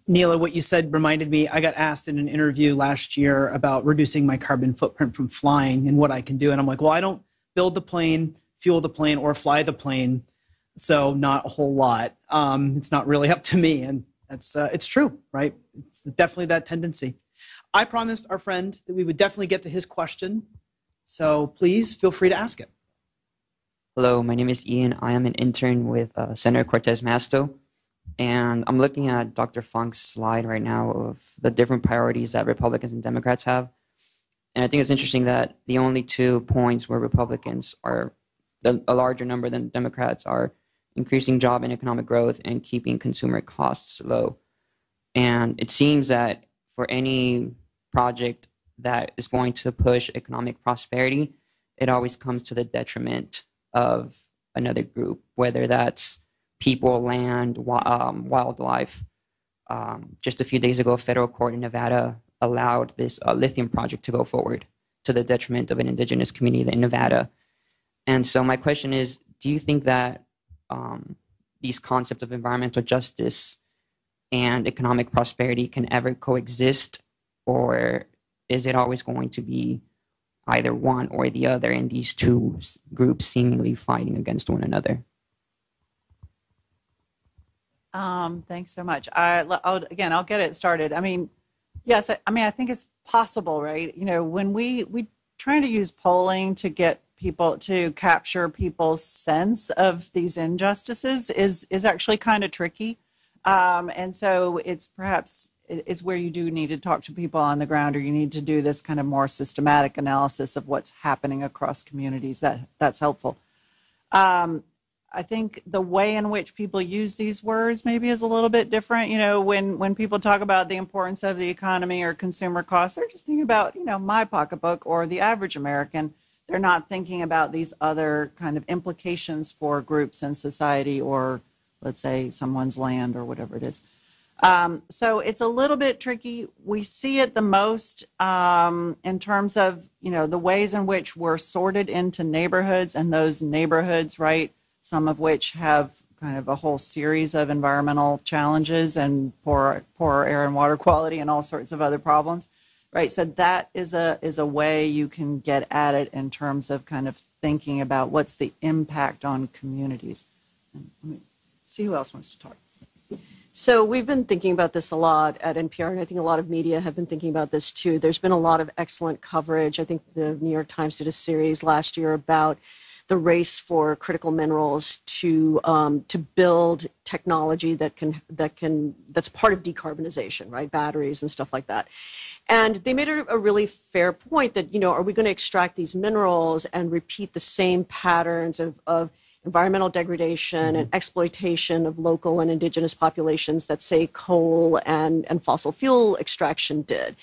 A: Neela, what you said reminded me. I got asked in an interview last year about reducing my carbon footprint from flying and what I can do. And I'm like, well, I don't build the plane, fuel the plane, or fly the plane. So not a whole lot. Um, it's not really up to me. And that's uh, it's true, right? It's definitely that tendency. I promised our friend that we would definitely get to his question. So please feel free to ask it.
I: Hello, my name is Ian. I am an intern with uh, Senator Cortez Masto. And I'm looking at Dr. Funk's slide right now of the different priorities that Republicans and Democrats have. And I think it's interesting that the only two points where Republicans are the, a larger number than Democrats are increasing job and economic growth and keeping consumer costs low. And it seems that for any project that is going to push economic prosperity, it always comes to the detriment of another group, whether that's people, land, um, wildlife. Um, just a few days ago, a federal court in Nevada allowed this uh, lithium project to go forward to the detriment of an indigenous community in Nevada. And so my question is, do you think that um, these concepts of environmental justice and economic prosperity can ever coexist, or is it always going to be either one or the other, and these two groups seemingly fighting against one another?
C: Um, thanks so much. I, I'll, again, I'll get it started. I mean, yes, I, I mean, I think it's possible, right? You know, when we we trying to use polling to get people to capture people's sense of these injustices is is actually kind of tricky. Um, and so it's perhaps it's where you do need to talk to people on the ground, or you need to do this kind of more systematic analysis of what's happening across communities. That that's helpful. Um, I think the way in which people use these words maybe is a little bit different. You know, when when people talk about the importance of the economy or consumer costs, they're just thinking about you know my pocketbook or the average American. They're not thinking about these other kind of implications for groups in society or let's say someone's land or whatever it is. Um, so it's a little bit tricky. We see it the most um, in terms of you know the ways in which we're sorted into neighborhoods, and those neighborhoods, right, some of which have kind of a whole series of environmental challenges and poor poor air and water quality and all sorts of other problems, right? So that is a is a way you can get at it in terms of kind of thinking about what's the impact on communities. And let me see who else wants to talk.
E: So we've been thinking about this a lot at NPR, and I think a lot of media have been thinking about this too. There's been a lot of excellent coverage. I think the New York Times did a series last year about the race for critical minerals to um, to build technology that can that can that's part of decarbonization, right? Batteries and stuff like that. And they made a, really fair point that you know, are we going to extract these minerals and repeat the same patterns of, of environmental degradation and mm-hmm. exploitation of local and indigenous populations that say coal and, and fossil fuel extraction did.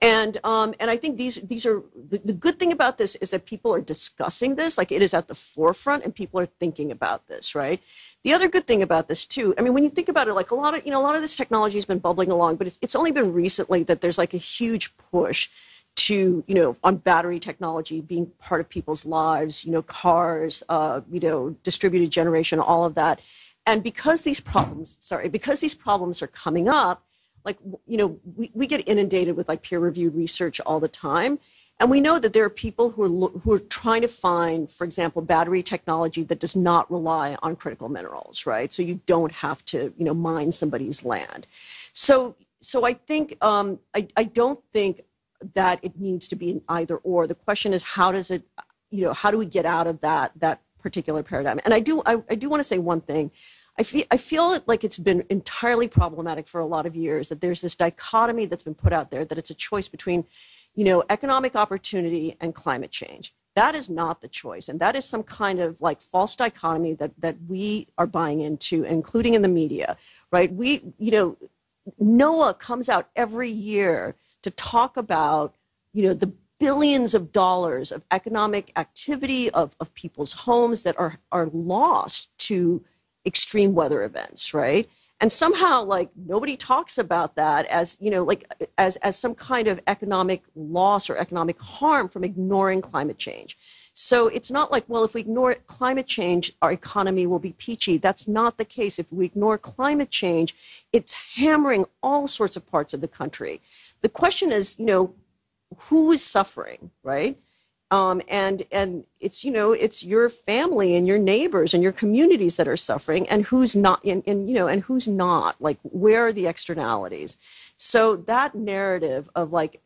E: And um, and I think these these are the, the, good thing about this is that people are discussing this, like it is at the forefront, and people are thinking about this, right? The other good thing about this too, I mean, when you think about it, like a lot of you know a lot of this technology has been bubbling along, but it's, it's only been recently that there's like a huge push to you know on battery technology being part of people's lives you know cars uh, you know distributed generation all of that. And because these problems sorry because these problems are coming up like you know we, we get inundated with like peer reviewed research all the time. And we know that there are people who are who are trying to find for example battery technology that does not rely on critical minerals right? So you don't have to you know mine somebody's land. So so I think um, I, I don't think that it needs to be an either or. The question is how does it, you know, how do we get out of that that particular paradigm? And I do I, I do want to say one thing. I feel I feel like it's been entirely problematic for a lot of years that there's this dichotomy that's been put out there that it's a choice between, you know, economic opportunity and climate change. That is not the choice, and that is some kind of like false dichotomy that that we are buying into, including in the media, right? We, you know, NOAA comes out every year to talk about, you know, the billions of dollars of economic activity of, of people's homes that are, are lost to extreme weather events, right? And somehow, like, nobody talks about that as, you know, like, as, as some kind of economic loss or economic harm from ignoring climate change. So it's not like, well, if we ignore climate change, our economy will be peachy. That's not the case. If we ignore climate change, it's hammering all sorts of parts of the country. The question is, you know, who is suffering, right? Um, and and it's you know it's your family and your neighbors and your communities that are suffering and who's not and, and you know and who's not like where are the externalities so that narrative of like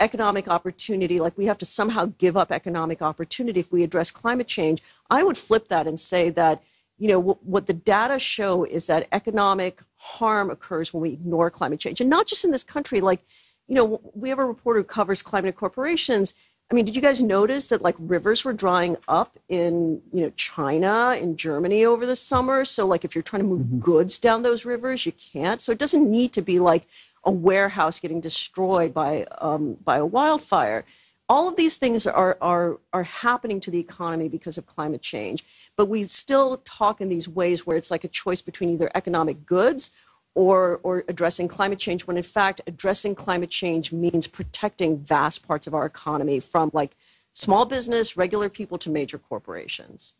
E: economic opportunity like we have to somehow give up economic opportunity if we address climate change i would flip that and say that you know, w- what the data show is that economic harm occurs when we ignore climate change, and not just in this country. Like, you know, we have a reporter who covers climate corporations. I mean, did you guys notice that like rivers were drying up in you know China, in Germany over the summer? So like if you're trying to move mm-hmm. goods down those rivers, you can't. So it doesn't need to be like a warehouse getting destroyed by um, by a wildfire. All of these things are, are are happening to the economy because of climate change, but we still talk in these ways where it's like a choice between either economic goods or or addressing climate change. When in fact, addressing climate change means protecting vast parts of our economy from like small business, regular people to major corporations.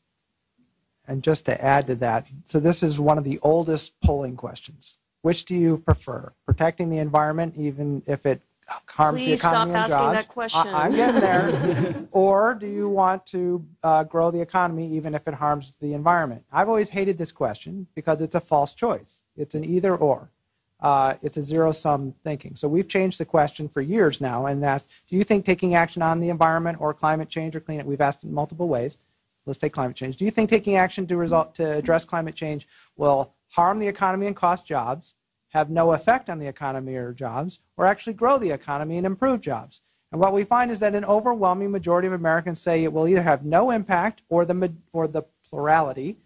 B: And just to add to that, so this is one of the oldest polling questions. Which do you prefer? Protecting the environment, even if it harms
E: Please
B: the economy
E: and
B: jobs?
E: Please stop asking that question.
B: I, am getting there. or do you want to uh, grow the economy even if it harms the environment? I've always hated this question because it's a false choice. It's an either or. Uh, it's a zero sum thinking. So we've changed the question for years now and asked, do you think taking action on the environment or climate change or clean it? We've asked in multiple ways. Let's take climate change. Do you think taking action to result to address climate change will harm the economy and cost jobs, have no effect on the economy or jobs, or actually grow the economy and improve jobs? And what we find is that an overwhelming majority of Americans say it will either have no impact or the or the plurality,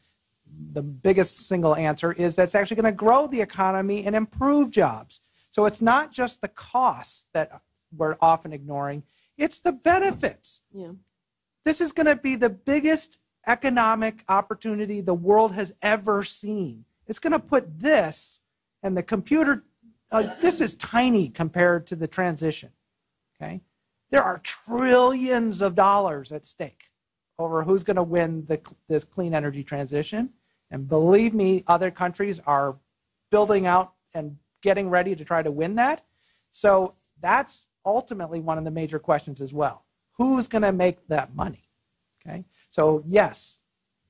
B: the biggest single answer is that it's actually going to grow the economy and improve jobs. So it's not just the costs that we're often ignoring, it's the benefits.
E: Yeah.
B: This is going to be the biggest economic opportunity the world has ever seen. It's going to put this and the computer, uh, this is tiny compared to the transition. Okay? There are trillions of dollars at stake over who's going to win the, this clean energy transition. And believe me, other countries are building out and getting ready to try to win that. So that's ultimately one of the major questions as well. Who's going to make that money? Okay. So yes,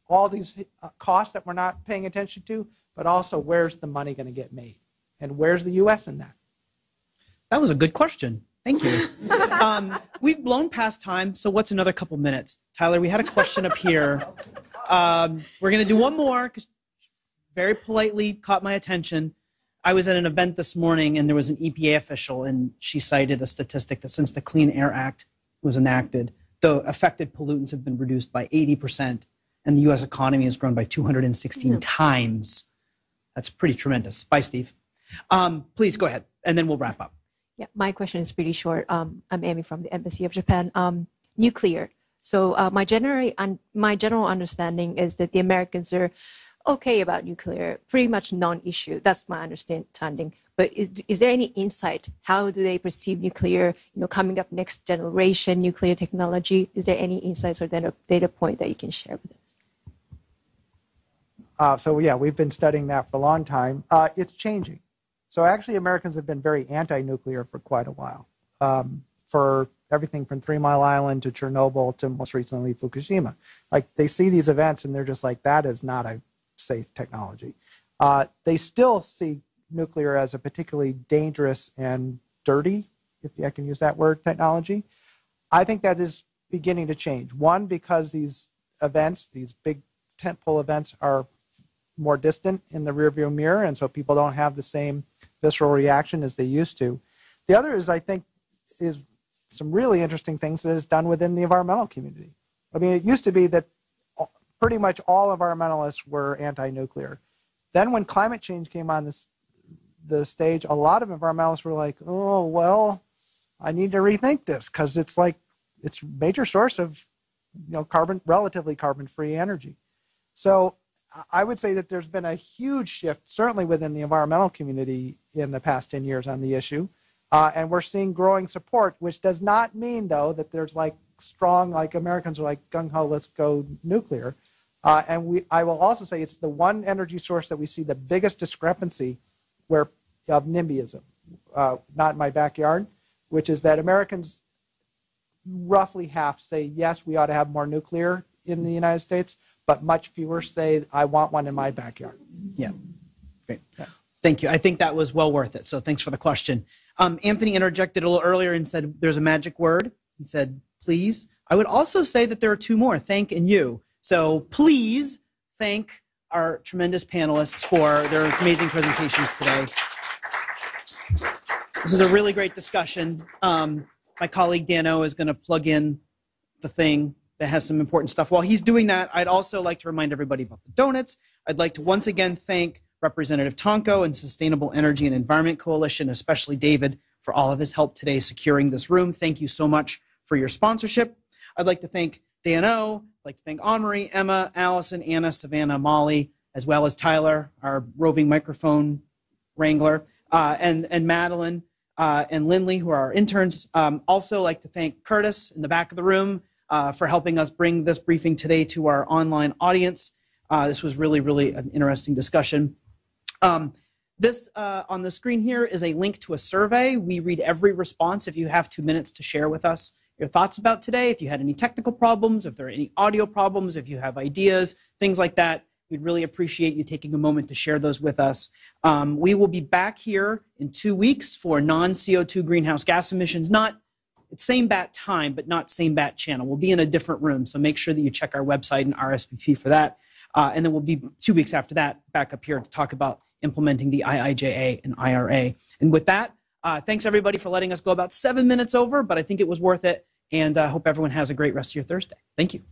B: all these uh, costs that we're not paying attention to, but also where's the money going to get made, and where's the U.S. in that?
A: That was a good question. Thank you. um, we've blown past time, so what's another couple minutes? Tyler, we had a question up here. Um, we're going to do one more because very politely caught my attention. I was at an event this morning and there was an EPA official and she cited a statistic that since the Clean Air Act was enacted, the affected pollutants have been reduced by 80% and the U.S. economy has grown by 216 mm-hmm. times. That's pretty tremendous. Bye, Steve. Um, please go ahead and then we'll wrap up.
J: Yeah, my question is pretty short. Um, I'm Amy from the Embassy of Japan. Um, nuclear. So uh, my general un- my general understanding is that the Americans are okay about nuclear, pretty much non-issue. That's my understanding. But is, is there any insight? How do they perceive nuclear? You know, coming up next generation nuclear technology. Is there any insights or data, data point that you can share with us?
B: Uh, so yeah, we've been studying that for a long time. Uh, it's changing. So actually, Americans have been very anti-nuclear for quite a while. Um, for everything from Three Mile Island to Chernobyl to most recently Fukushima. Like they see these events and they're just like, that is not a safe technology. Uh, they still see nuclear as a particularly dangerous and dirty, if I can use that word, technology. I think that is beginning to change. One, because these events, these big tentpole events, are more distant in the rearview mirror, and so people don't have the same visceral reaction as they used to. The other is, I think, is some really interesting things that is done within the environmental community. I mean, it used to be that pretty much all environmentalists were anti-nuclear. Then when climate change came on this, the stage, a lot of environmentalists were like, oh, well, I need to rethink this because it's like it's a major source of you know carbon relatively carbon free energy. So I would say that there's been a huge shift, certainly within the environmental community in the past 10 years on the issue. Uh, and we're seeing growing support, which does not mean, though, that there's like strong, like Americans are like gung ho, let's go nuclear. Uh, and we, I will also say it's the one energy source that we see the biggest discrepancy where of NIMBYism, uh, not in my backyard, which is that Americans roughly half say yes, we ought to have more nuclear in the United States, but much fewer say I want one in my backyard.
A: Yeah. Great. Thank you. I think that was well worth it. So thanks for the question. Um, Anthony interjected a little earlier and said there's a magic word. He said, please. I would also say that there are two more, thank and you. So please thank our tremendous panelists for their amazing presentations today. This is a really great discussion. Um, my colleague Dano is going to plug in the thing that has some important stuff. While he's doing that, I'd also like to remind everybody about the donuts. I'd like to once again thank Representative Tonko and Sustainable Energy and Environment Coalition, especially David, for all of his help today securing this room. Thank you so much for your sponsorship. I'd like to thank Dano, I'd like to thank Amory, Emma, Allison, Anna, Savannah, Molly, as well as Tyler, our roving microphone wrangler, uh, and, and Madeline uh, and Lindley, who are our interns. Um, also like to thank Curtis in the back of the room uh, for helping us bring this briefing today to our online audience. Uh, this was really, really an interesting discussion. Um, this uh, on the screen here is a link to a survey. We read every response. If you have two minutes to share with us your thoughts about today, if you had any technical problems, if there are any audio problems, if you have ideas, things like that, We'd really appreciate you taking a moment to share those with us. Um, we will be back here in two weeks for non-CO2 greenhouse gas emissions. Not same bat time, but not same bat channel. We'll be in a different room, so make sure that you check our website and RSVP for that. Uh, and then we'll be two weeks after that back up here to talk about implementing the IIJA and IRA. And with that, uh, thanks everybody for letting us go about seven minutes over, but I think it was worth it. And I uh, hope everyone has a great rest of your Thursday. Thank you.